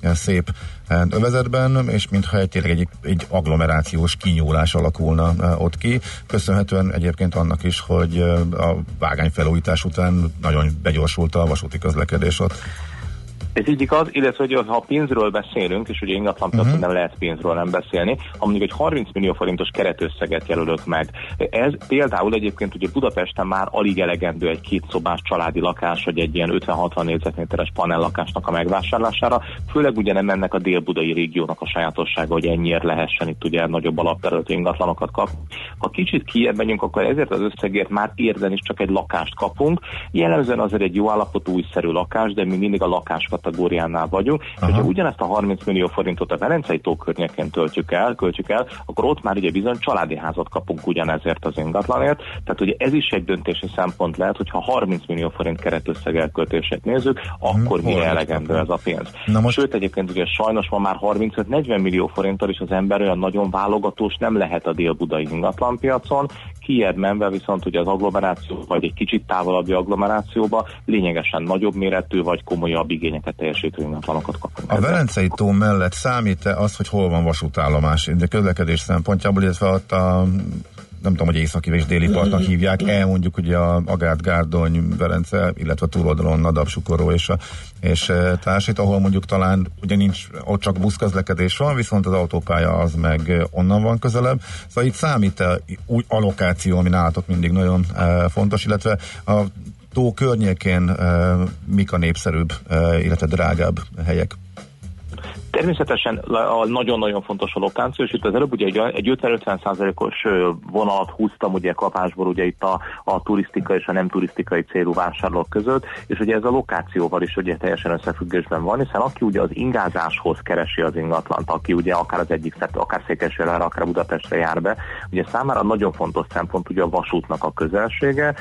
ilyen szép övezetben, és mintha egy, tényleg egy, egy agglomerációs kinyúlás alakulna eh, ott ki. Köszönhetően egyébként annak is, hogy a vágányfelújítás után nagyon begyorsult a vasúti közlekedés ott.
Ez így igaz, illetve hogy ha pénzről beszélünk, és ugye ingatlan piacon
Mhm.
uh-huh. nem lehet pénzről nem beszélni, ha mondjuk egy 30 millió forintos keretösszeget jelölök meg. Ez például egyébként ugye Budapesten már alig elegendő egy két szobás családi lakás, vagy egy ilyen 50-60 négyzetméteres panellakásnak a megvásárlására, főleg ugye nem ennek a dél-budai régiónak a sajátossága, hogy ennyiért lehessen itt ugye nagyobb alapterületű ingatlanokat kapni. Ha kicsit kijebb megyünk, akkor ezért az összegért már érden is csak egy lakást kapunk. Jellemzően azért egy jó állapotú újszerű lakás, de mi mindig a lakásokat kategóriánál vagyunk, és hogyha ugyanezt a 30 millió forintot a Velencei tó környékén töltjük el, költjük el, akkor ott már ugye bizony családi házat kapunk ugyanezért az ingatlanért. Tehát ugye ez is egy döntési szempont lehet, hogyha 30 millió forint keretösszeg elköltését nézzük, akkor mire
lehet
elegendő ez a pénz.
Na most-
Sőt, egyébként ugye sajnos ma már 35-40 millió forinttal is az ember olyan nagyon válogatós nem lehet a dél-budai ingatlanpiacon, Kijebb menve viszont ugye az agglomeráció, vagy egy kicsit távolabbi agglomerációba lényegesen nagyobb méretű, vagy komolyabb igényeket teljesítő ingatlanokat kapunk.
A Velencei tó mellett számít-e az, hogy hol van vasútállomás, de közlekedés szempontjából, illetve ott a nem tudom, hogy északi és déli partnak hívják, el mondjuk ugye a Agát, Gárdony, Velence, illetve a túloldalon Nadab, Sukoró és, a, és e, társait, ahol mondjuk talán ugye nincs, ott csak buszközlekedés van, viszont az autópálya az meg onnan van közelebb. Szóval itt számít -e úgy allokáció, ami nálatok mindig nagyon e, fontos, illetve a tó környékén mik a népszerűbb, illetve drágább helyek?
Természetesen a nagyon-nagyon fontos a lokáció, és itt az előbb ugye egy, egy 50-50 os vonalat húztam ugye kapásból ugye itt a, a turisztikai és a nem turisztikai célú vásárlók között, és ugye ez a lokációval is ugye teljesen összefüggésben van, hiszen aki ugye az ingázáshoz keresi az ingatlant, aki ugye akár az egyik szert, akár Székesfélre, akár Budapestre jár be, ugye számára nagyon fontos szempont ugye a vasútnak a közelsége,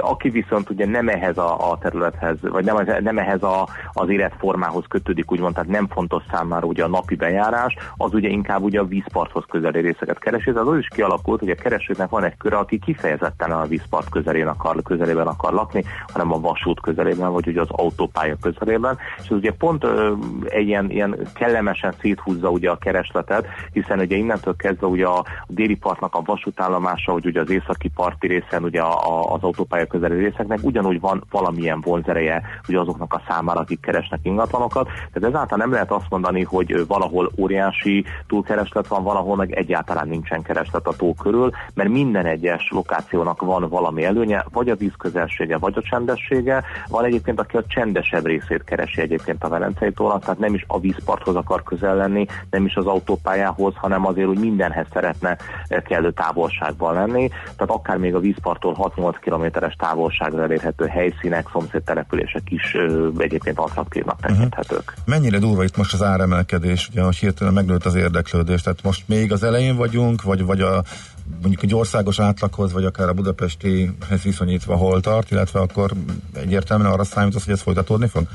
aki viszont ugye nem ehhez a, a területhez, vagy nem, nem ehhez a, az életformához kötődik, úgymond, tehát nem fontos számára ugye a napi bejárás, az ugye inkább ugye a vízparthoz közeli részeket keresi. Ez az is kialakult, hogy a keresőknek van egy köre, aki kifejezetten a vízpart közelén akar, közelében akar lakni, hanem a vasút közelében, vagy ugye az autópálya közelében. És ez ugye pont ö, egy ilyen, ilyen kellemesen széthúzza ugye a keresletet, hiszen ugye innentől kezdve ugye a déli partnak a vasútállomása, hogy ugye az északi parti részen ugye a, a, az autópálya közeli részeknek ugyanúgy van valamilyen vonzereje ugye azoknak a számára, akik keresnek ingatlanokat. Tehát ezáltal nem lehet azt mondani, hogy valahol óriási túlkereslet van, valahol meg egyáltalán nincsen kereslet a tó körül, mert minden egyes lokációnak van valami előnye, vagy a vízközelsége, vagy a csendessége. Van egyébként, aki a csendesebb részét keresi egyébként a Velencei tónak, tehát nem is a vízparthoz akar közel lenni, nem is az autópályához, hanem azért, hogy mindenhez szeretne kellő távolságban lenni. Tehát akár még a vízparttól 6-8 kilométeres távolságra elérhető helyszínek, szomszéd települések is ö, egyébként attraktívnak tekinthetők. Uh-huh.
Mennyire durva itt most az áremelkedés, ugye, hogy hirtelen megnőtt az érdeklődés, tehát most még az elején vagyunk, vagy, vagy a mondjuk egy országos átlaghoz, vagy akár a budapestihez viszonyítva hol tart, illetve akkor egyértelműen arra számítasz, hogy ez folytatódni fog?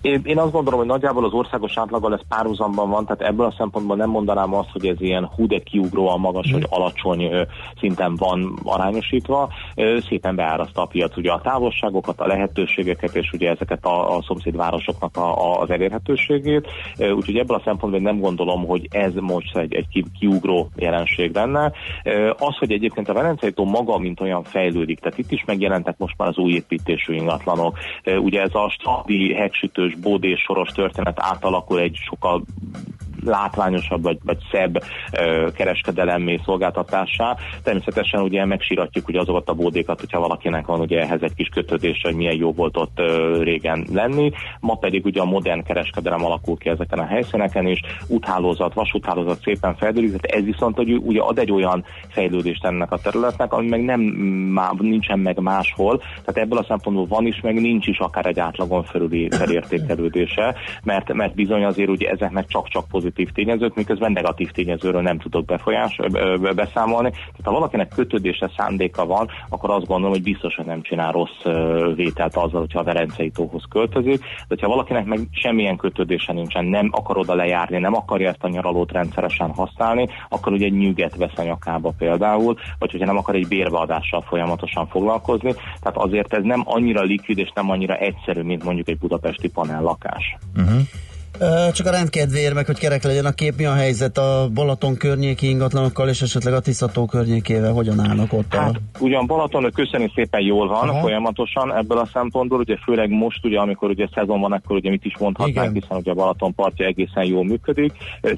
Én, én azt gondolom, hogy nagyjából az országos átlaggal ez párhuzamban van, tehát ebből a szempontból nem mondanám azt, hogy ez ilyen hú de kiugróan magas, vagy alacsony ö, szinten van arányosítva. Ö, szépen beáraszta a piac ugye a távolságokat, a lehetőségeket, és ugye ezeket a, a szomszédvárosoknak a, a, az elérhetőségét. Ö, úgyhogy ebből a szempontból nem gondolom, hogy ez most egy, egy ki, kiugró jelenség lenne. Ö, az, hogy egyébként a Velencei tó maga, mint olyan fejlődik, tehát itt is megjelentek most már az új építésű ingatlanok. Ö, ugye ez a stadi hegsütős bódés soros történet átalakul egy sokkal látványosabb vagy, vagy szebb ö, kereskedelemmé szolgáltatássá. Természetesen ugye megsíratjuk ugye azokat a bódékat, hogyha valakinek van ugye ehhez egy kis kötődés, hogy milyen jó volt ott ö, régen lenni. Ma pedig ugye a modern kereskedelem alakul ki ezeken a helyszíneken is, úthálózat, vasúthálózat szépen fejlődik, ez viszont hogy ugye ad egy olyan fejlődést ennek a területnek, ami meg nem má, nincsen meg máshol. Tehát ebből a szempontból van is, meg nincs is akár egy átlagon felüli felértékelődése, mert, mert bizony azért ugye ezeknek csak-csak pozitív tényezők, miközben negatív tényezőről nem tudok befolyás, beszámolni. Tehát ha valakinek kötődése szándéka van, akkor azt gondolom, hogy biztosan nem csinál rossz vételt azzal, hogyha a Verencei tóhoz költözik. De ha valakinek meg semmilyen kötődése nincsen, nem akar oda lejárni, nem akarja ezt a nyaralót rendszeresen használni, akkor ugye egy nyüget vesz a nyakába például, vagy hogyha nem akar egy bérbeadással folyamatosan foglalkozni. Tehát azért ez nem annyira likvid és nem annyira egyszerű, mint mondjuk egy budapesti panellakás.
Uh-huh.
Csak a rendkedvéért, meg hogy kerek legyen a kép, mi a helyzet a Balaton környéki ingatlanokkal, és esetleg a Tiszató környékével, hogyan állnak ott?
Hát, ugyan Balaton, köszönjük szépen jól van
Aha.
folyamatosan ebből a szempontból, ugye főleg most, ugye, amikor ugye szezon van, akkor ugye mit is mondhatnánk,
Igen.
hiszen ugye a Balaton partja egészen jól működik.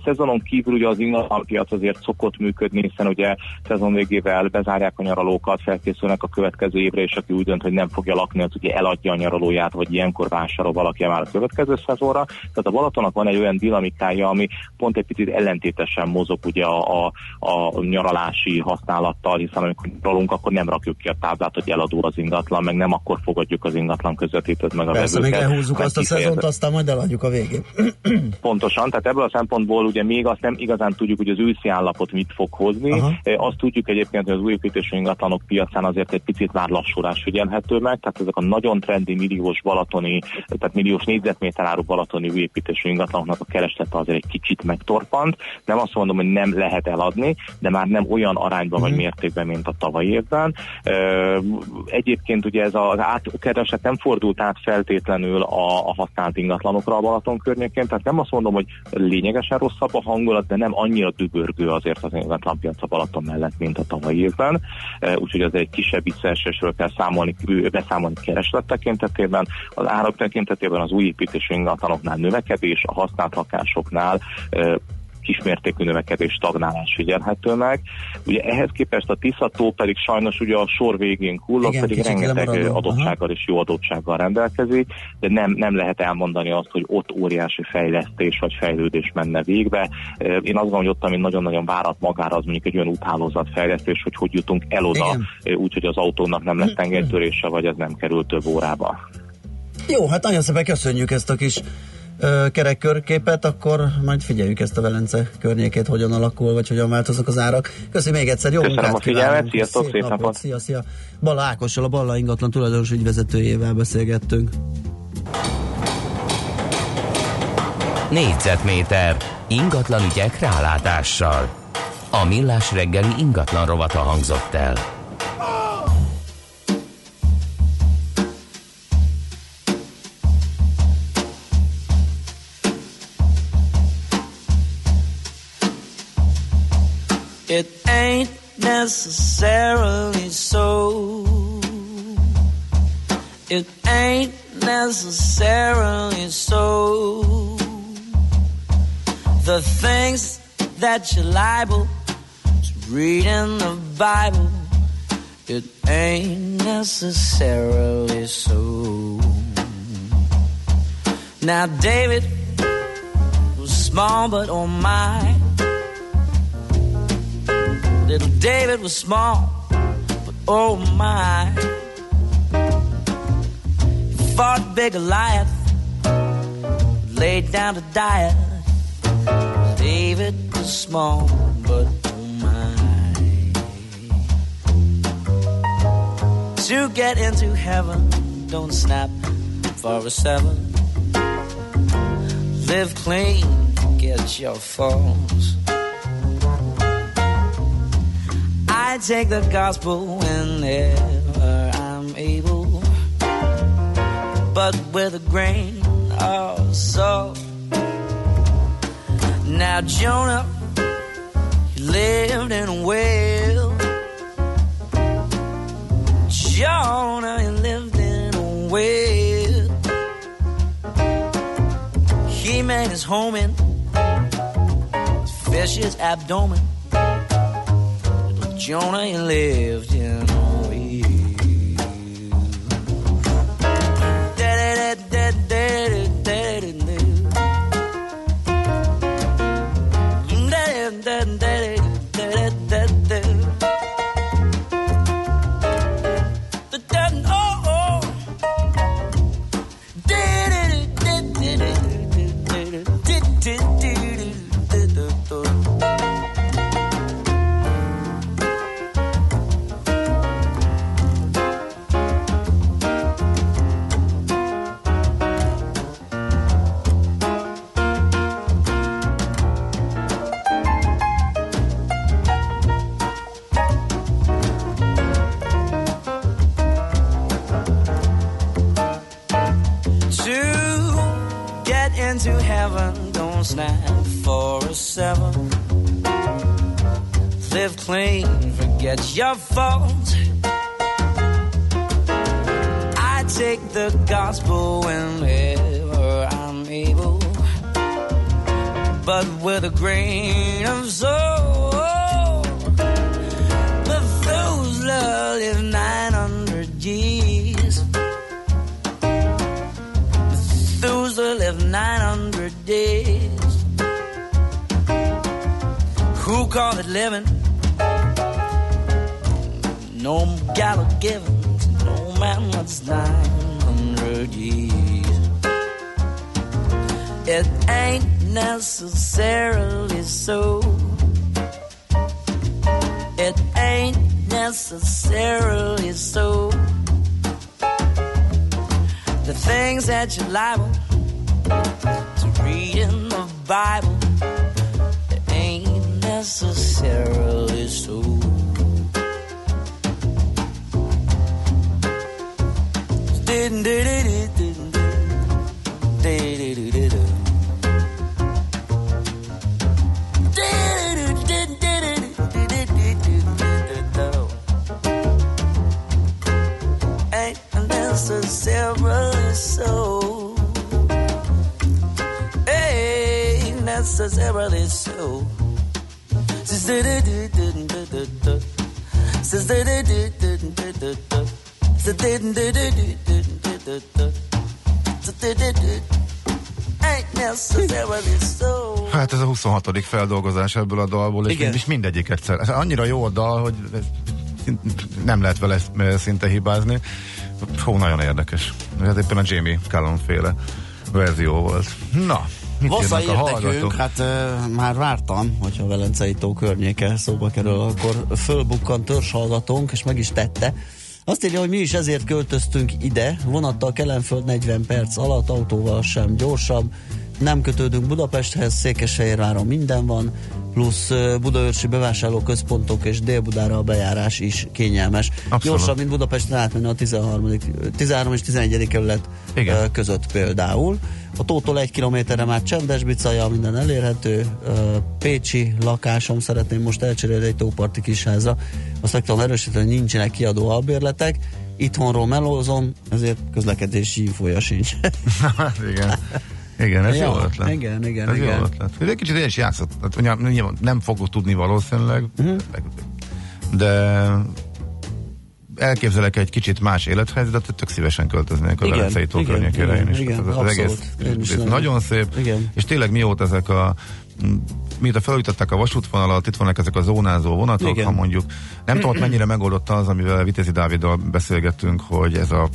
Szezonon kívül ugye az ingatlanpiac azért szokott működni, hiszen ugye szezon végével bezárják a nyaralókat, felkészülnek a következő évre, és aki úgy dönt, hogy nem fogja lakni, az ugye eladja a nyaralóját, vagy ilyenkor vásárol valaki már a következő szezonra. Tehát a Balaton Balatonak van egy olyan dinamikája, ami pont egy picit ellentétesen mozog ugye a, a, a nyaralási használattal, hiszen amikor nyaralunk, akkor nem rakjuk ki a táblát, hogy eladó az ingatlan, meg nem akkor fogadjuk az ingatlan közvetítőt meg a
Persze, még
vevőket.
lehúzzuk
hanem
azt a szezont, aztán majd eladjuk a végén.
Pontosan, tehát ebből a szempontból ugye még azt nem igazán tudjuk, hogy az őszi állapot mit fog hozni.
Aha.
E, Azt tudjuk egyébként, hogy az új építésű ingatlanok piacán azért egy picit már lassulás figyelhető meg, tehát ezek a nagyon trendi milliós balatoni, tehát milliós négyzetméter áru balatoni új építésű ingatlanoknak a kereslete azért egy kicsit megtorpant. Nem azt mondom, hogy nem lehet eladni, de már nem olyan arányban vagy mértékben, mint a tavalyi évben. Egyébként ugye ez az átkereslet nem fordult át feltétlenül a, a használt ingatlanokra a Balaton környékén, tehát nem azt mondom, hogy lényegesen rosszabb a hangulat, de nem annyira dübörgő azért az ingatlanpiac a Balaton mellett, mint a tavalyi évben. Úgyhogy az egy kisebb visszaesésről kell számolni, beszámolni kereslet tekintetében, az árak tekintetében az új építésű ingatlanoknál növekedés, a használt lakásoknál kismértékű növekedés, stagnálás figyelhető meg. Ugye ehhez képest a Tisza tó pedig sajnos ugye a sor végén hullott,
Igen,
pedig rengeteg adottsággal és jó adottsággal rendelkezik, de nem, nem lehet elmondani azt, hogy ott óriási fejlesztés vagy fejlődés menne végbe. Én azt gondolom, hogy ott, ami nagyon-nagyon várat magára, az mondjuk egy olyan úthálózat fejlesztés, hogy hogy jutunk el oda, úgyhogy az autónak nem lesz tengelytörése, vagy ez nem kerül több órába.
Jó, hát nagyon szépen köszönjük ezt a kis kerekkörképet, akkor majd figyeljük ezt a Velence környékét, hogyan alakul, vagy hogyan változnak az árak. Köszönöm még egyszer, jó
Köszönöm
munkát
a figyelmet, sziasztok, szép napot.
Szia, szia. Balla Ákossal, a Balla ingatlan tulajdonos ügyvezetőjével beszélgettünk.
Négyzetméter ingatlan ügyek rálátással. A millás reggeli ingatlan rovata hangzott el.
It ain't necessarily so. It ain't necessarily so. The things that you're liable to read in the Bible, it ain't necessarily so. Now, David was small, but oh my. Little David was small, but oh my. He fought big Goliath, laid down to die. David was small, but oh my. To get into heaven, don't snap for a seven. Live clean, get your falls. I take the gospel whenever I'm able, but with a grain of salt. Now Jonah, he lived in a whale. Jonah, lived in a whale. He made his home in fish's abdomen. Jonah and lived in
all you. 26. feldolgozás ebből a dalból, és,
Igen.
és mindegyik egyszer. Ez annyira jó a dal, hogy nem lehet vele eh, szinte hibázni. Hú, nagyon érdekes. Ez éppen a Jamie Callum féle verzió volt. Na,
Vassza értekünk, hát e, már vártam, hogyha Velencei tó környéke szóba kerül, akkor fölbukkan törzshallgatónk, és meg is tette. Azt írja, hogy mi is ezért költöztünk ide, vonattal Kelenföld 40 perc alatt, autóval sem gyorsabb, nem kötődünk Budapesthez, Székesfehérváron minden van, plusz Budaörsi bevásárlóközpontok és Dél-Budára a bejárás is kényelmes.
Abszolút.
Gyorsabb, mint Budapesten átmenni a 13. 13 és 11. kerület
Igen.
között például. A tótól egy kilométerre már csendes bicaja, minden elérhető. Pécsi lakásom szeretném most elcserélni egy tóparti kisházra. Azt meg tudom erősíteni, hogy nincsenek kiadó albérletek. Itthonról melózom, ezért közlekedési infója sincs.
Igen. Igen, ez
Ja,
jó ötlet.
igen, igen,
ez
igen.
jó ötlet. Egy kicsit én is játszott. Hát, ugye, nyilván nem fogok tudni valószínűleg,
Mhm.
de elképzelek egy kicsit más élethelyzetet, tök szívesen költöznék a Velencei tó környékére
igen,
én is.
igen,
Ez az egész
is nagyon.
szép,
Igen.
és tényleg mióta ezek a mióta felújították a vasútvonalat, itt vannak ezek a zónázó vonatok,
Igen.
ha mondjuk, nem tudom, mennyire megoldott az, amivel Vitézi Dáviddal beszélgettünk, hogy ez a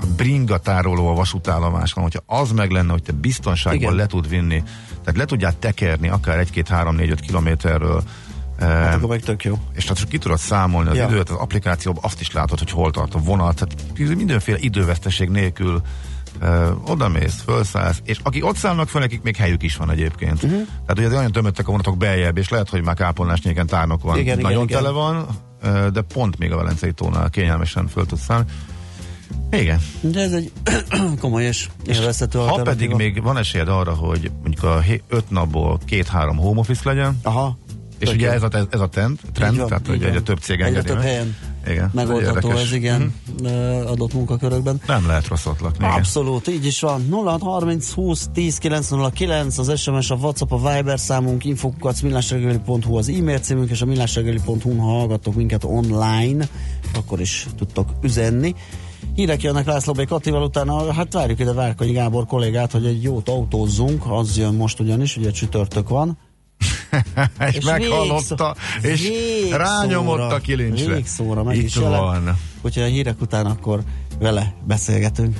a bringa tároló a vasútállomáson, hogyha az meg lenne, hogy te biztonságban
Igen.
le tud vinni, tehát le tudját tekerni akár egy-két, három, négy, öt kilométerről,
Hát
eh,
akkor meg tök jó.
és tehát ki tudod számolni az
Ja.
időt, az applikációban azt is látod, hogy hol tart a vonat, tehát mindenféle időveszteség nélkül uh, odamész, felszállsz, és akik ott szállnak fel, nekik még helyük is van egyébként. Uh-huh. Tehát ugye nagyon tömöttek a vonatok beljebb, és lehet, hogy már kápolnás nyéken tárnok van.
Igen, igen,
nagyon
igen.
tele van, uh, de pont még a Velencei tónál kényelmesen föl tudsz szállni. Igen.
De ez egy komoly és élvezhető
Ha pedig még van esélyed arra, hogy mondjuk a öt napból két-három home office legyen,
Aha.
és
Tök
ugye ez a, ez a trend, trend
van,
tehát hogy egyre több cég engedi
több
meg.
helyen
Igen,
megoldható ez, igen, ö, adott munkakörökben.
Nem lehet rosszat lakni. igen.
Abszolút, így is van. 0630 20 10 909 az SMS, a WhatsApp, a Viber számunk, infokukac millásregeli.hu az e-mail címünk, és a millásregeli.hu ha hallgattok minket online, akkor is tudtok üzenni. Hírek jönnek László B. Katival utána, hát várjuk ide Várkonyi Gábor kollégát, hogy egy jót autózzunk, az jön most ugyanis, ugye csütörtök van.
és,
És
meghallotta, és
végszóra-
rányomott a kilincsre.
Végszóra meg
Itt
is
van.
Úgyhogy a hírek után akkor vele beszélgetünk.